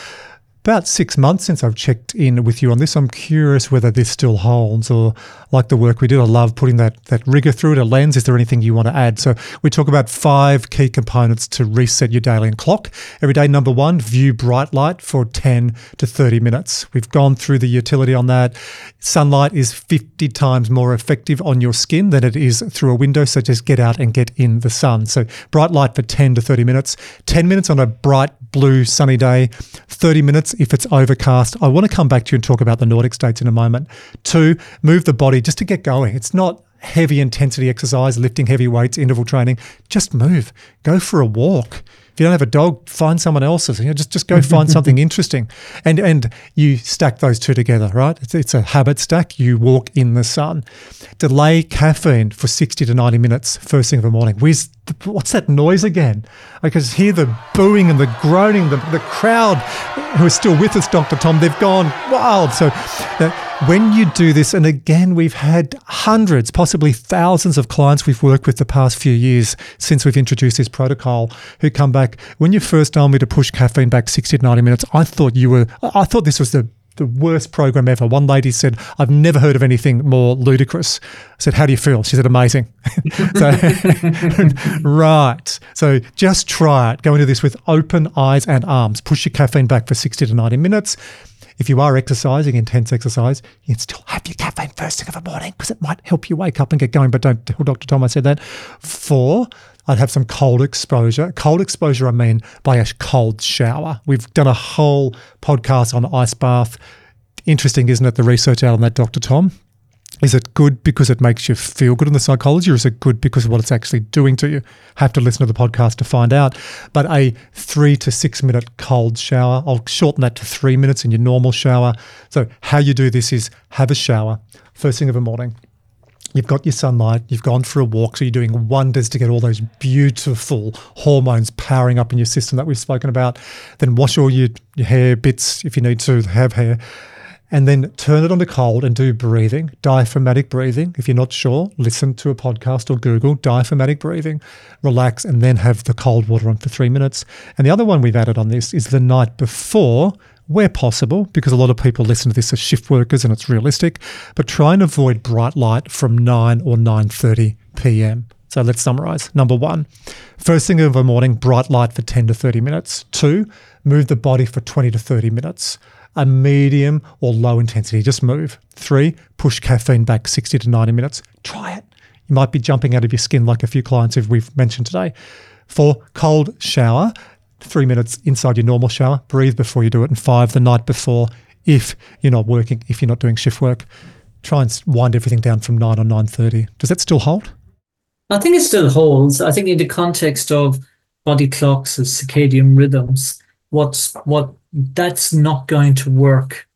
about six months since I've checked in with you on this. I'm curious whether this still holds or like the work we did. I love putting that, that rigor through it, a lens. Is there anything you want to add? So we talk about five key components to reset your daily clock. Every day, number one, view bright light for 10 to 30 minutes. We've gone through the utility on that. Sunlight is 50 times more effective on your skin than it is through a window. So just get out and get in the sun. So bright light for 10 to 30 minutes. 10 minutes on a bright blue sunny day, 30 minutes if it's overcast. I want to come back to you and talk about the Nordic states in a moment. Two, move the body just to get going. It's not heavy intensity exercise, lifting heavy weights, interval training. Just move. Go for a walk. If you don't have a dog, find someone else's. You know, just just go (laughs) find something interesting, and and you stack those two together, right? It's, it's a habit stack. You walk in the sun. Delay caffeine for sixty to ninety minutes first thing in the morning. Where's what's that noise again? I can hear the booing and the groaning. The the crowd who are still with us, Dr. Tom, they've gone wild. So. Uh, when you do this, and again, we've had hundreds, possibly thousands of clients we've worked with the past few years since we've introduced this protocol who come back. When you first told me to push caffeine back 60 to 90 minutes, I thought you were, I thought this was the the worst program ever. One lady said, I've never heard of anything more ludicrous. I said, How do you feel? She said, Amazing. (laughs) so, (laughs) right. So just try it. Go into this with open eyes and arms. Push your caffeine back for 60 to 90 minutes. If you are exercising, intense exercise, you can still have your caffeine first thing of the morning because it might help you wake up and get going. But don't tell Dr. Tom I said that. Four, I'd have some cold exposure. Cold exposure, I mean by a cold shower. We've done a whole podcast on ice bath. Interesting, isn't it? The research out on that, Dr. Tom. Is it good because it makes you feel good in the psychology, or is it good because of what it's actually doing to you? Have to listen to the podcast to find out. But a three to six minute cold shower, I'll shorten that to three minutes in your normal shower. So, how you do this is have a shower first thing of the morning. You've got your sunlight, you've gone for a walk, so you're doing wonders to get all those beautiful hormones powering up in your system that we've spoken about. Then wash all your, your hair bits if you need to have hair and then turn it on the cold and do breathing, diaphragmatic breathing. If you're not sure, listen to a podcast or Google diaphragmatic breathing, relax, and then have the cold water on for three minutes. And the other one we've added on this is the night before, where possible, because a lot of people listen to this as shift workers and it's realistic, but try and avoid bright light from 9 or 9.30 p.m. So let's summarize. Number one, first thing of the morning, bright light for 10 to 30 minutes. Two, move the body for 20 to 30 minutes a medium or low intensity. Just move. Three, push caffeine back 60 to 90 minutes. Try it. You might be jumping out of your skin like a few clients who we've mentioned today. Four, cold shower. Three minutes inside your normal shower. Breathe before you do it. And five, the night before, if you're not working, if you're not doing shift work, try and wind everything down from 9 or 9.30. Does that still hold? I think it still holds. I think in the context of body clocks, of circadian rhythms, what's what that's not going to work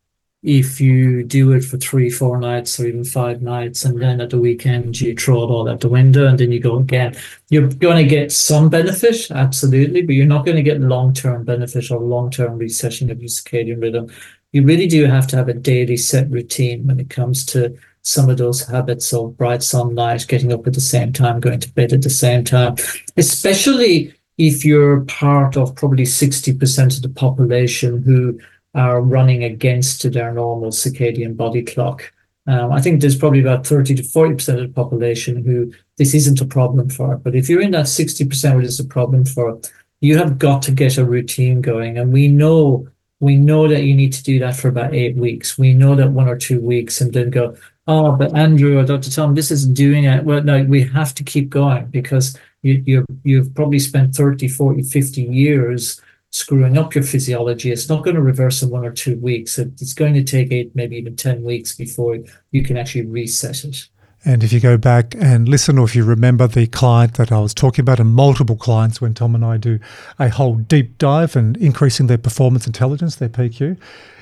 if you do it for three, four nights or even five nights, and then at the weekend you throw it all out the window and then you go again. You're going to get some benefit, absolutely, but you're not going to get long term benefit or long term resetting of your circadian rhythm. You really do have to have a daily set routine when it comes to some of those habits of bright sunlight, getting up at the same time, going to bed at the same time, especially if you're part of probably 60% of the population who are running against their normal circadian body clock. Um, I think there's probably about 30 to 40% of the population who this isn't a problem for. But if you're in that 60% where it's a problem for, you have got to get a routine going. And we know we know that you need to do that for about eight weeks. We know that one or two weeks and then go, oh, but Andrew or Dr. Tom, this isn't doing it. Well, no, we have to keep going because you, you you've probably spent 30, 40, 50 years screwing up your physiology. It's not going to reverse in one or two weeks. It's going to take eight, maybe even 10 weeks before you can actually reset it. And if you go back and listen, or if you remember the client that I was talking about, and multiple clients when Tom and I do a whole deep dive and increasing their performance intelligence, their PQ,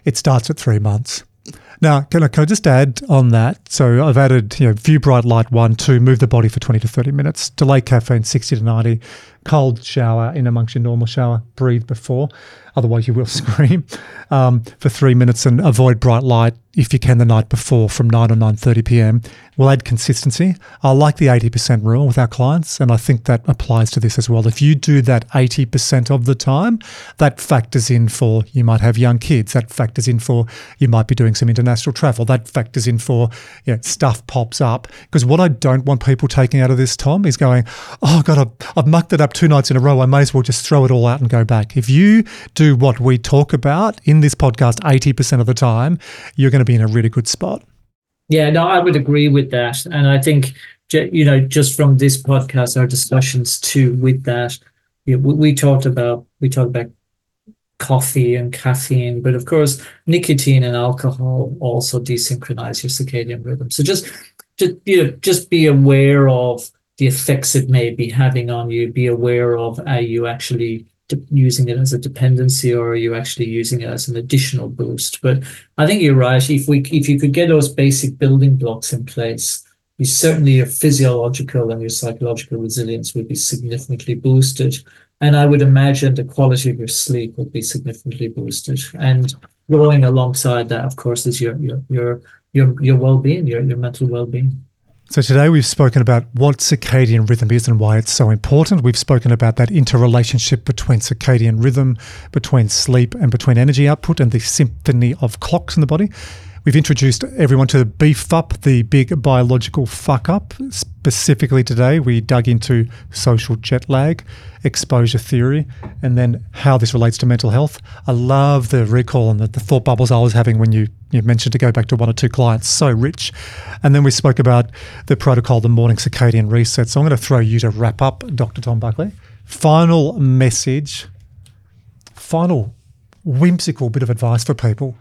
it starts at three months. Now, can I, can I just add on that? So I've added, you know, view bright light one, two, move the body for 20 to 30 minutes, delay caffeine 60 to 90, cold shower in amongst your normal shower, breathe before, otherwise you will (laughs) scream, um, for three minutes and avoid bright light if you can the night before from 9 or 9.30 p.m. We'll add consistency. I like the 80% rule with our clients, and I think that applies to this as well. If you do that 80% of the time, that factors in for you might have young kids, that factors in for you might be doing some international travel, that factors in for you know, stuff pops up. Because what I don't want people taking out of this, Tom, is going, oh, God, I've, I've mucked it up two nights in a row. I may as well just throw it all out and go back. If you do what we talk about in this podcast 80% of the time, you're going to be in a really good spot. Yeah, no, I would agree with that. And I think, you know, just from this podcast, our discussions too with that, we, we talked about, we talked about coffee and caffeine, but of course, nicotine and alcohol also desynchronize your circadian rhythm. So just, just, you know, just be aware of the effects it may be having on you. Be aware of are you actually using it as a dependency or are you actually using it as an additional boost? But i think you're right. If we if you could get those basic building blocks in place you certainly your physiological and your psychological resilience would be significantly boosted. And i would imagine the quality of your sleep would be significantly boosted. And going alongside that of course is your your your your, your well-being your, your mental well-being so, today we've spoken about what circadian rhythm is and why it's so important. We've spoken about that interrelationship between circadian rhythm, between sleep, and between energy output and the symphony of clocks in the body. We've introduced everyone to BFUP the big biological fuck up. Specifically today, we dug into social jet lag, exposure theory, and then how this relates to mental health. I love the recall and the, the thought bubbles I was having when you, you mentioned to go back to one or two clients. So rich. And then we spoke about the protocol, the morning circadian reset. So I'm going to throw you to wrap up, Dr. Tom Buckley. Final message, final whimsical bit of advice for people.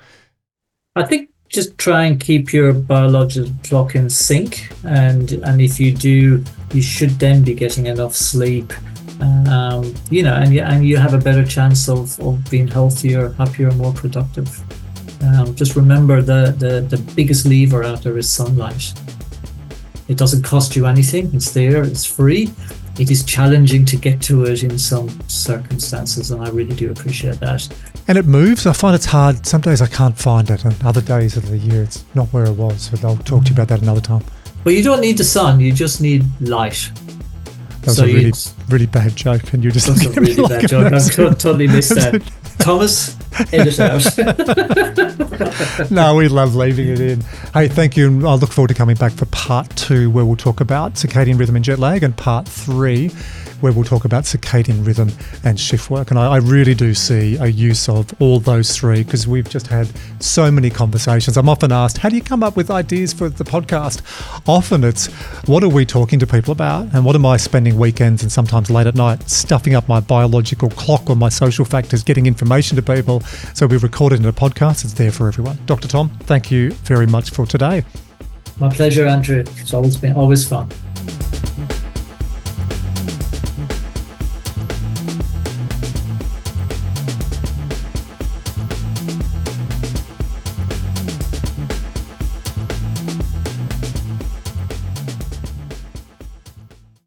I think just try and keep your biological clock in sync and and if you do you should then be getting enough sleep. Um, you know and you, and you have a better chance of, of being healthier happier more productive. Um, just remember the, the the biggest lever out there is sunlight. It doesn't cost you anything. It's there. It's free it is challenging to get to it in some circumstances and i really do appreciate that and it moves. I find it's hard. Some days I can't find it, and other days of the year it's not where it was. But I'll talk to you about that another time. Well, you don't need the sun. You just need light. That was so a really, really bad joke, and you just that's a really bad joke. I totally missed (laughs) that. Thomas, edit out. (laughs) no, we love leaving it in. Hey, thank you, and I look forward to coming back for part two, where we'll talk about circadian rhythm and jet lag, and part three where we'll talk about circadian rhythm and shift work. And I, I really do see a use of all those three because we've just had so many conversations. I'm often asked, how do you come up with ideas for the podcast? Often it's, what are we talking to people about? And what am I spending weekends and sometimes late at night stuffing up my biological clock or my social factors, getting information to people? So we record it in a podcast. It's there for everyone. Dr. Tom, thank you very much for today. My pleasure, Andrew. It's always been always fun.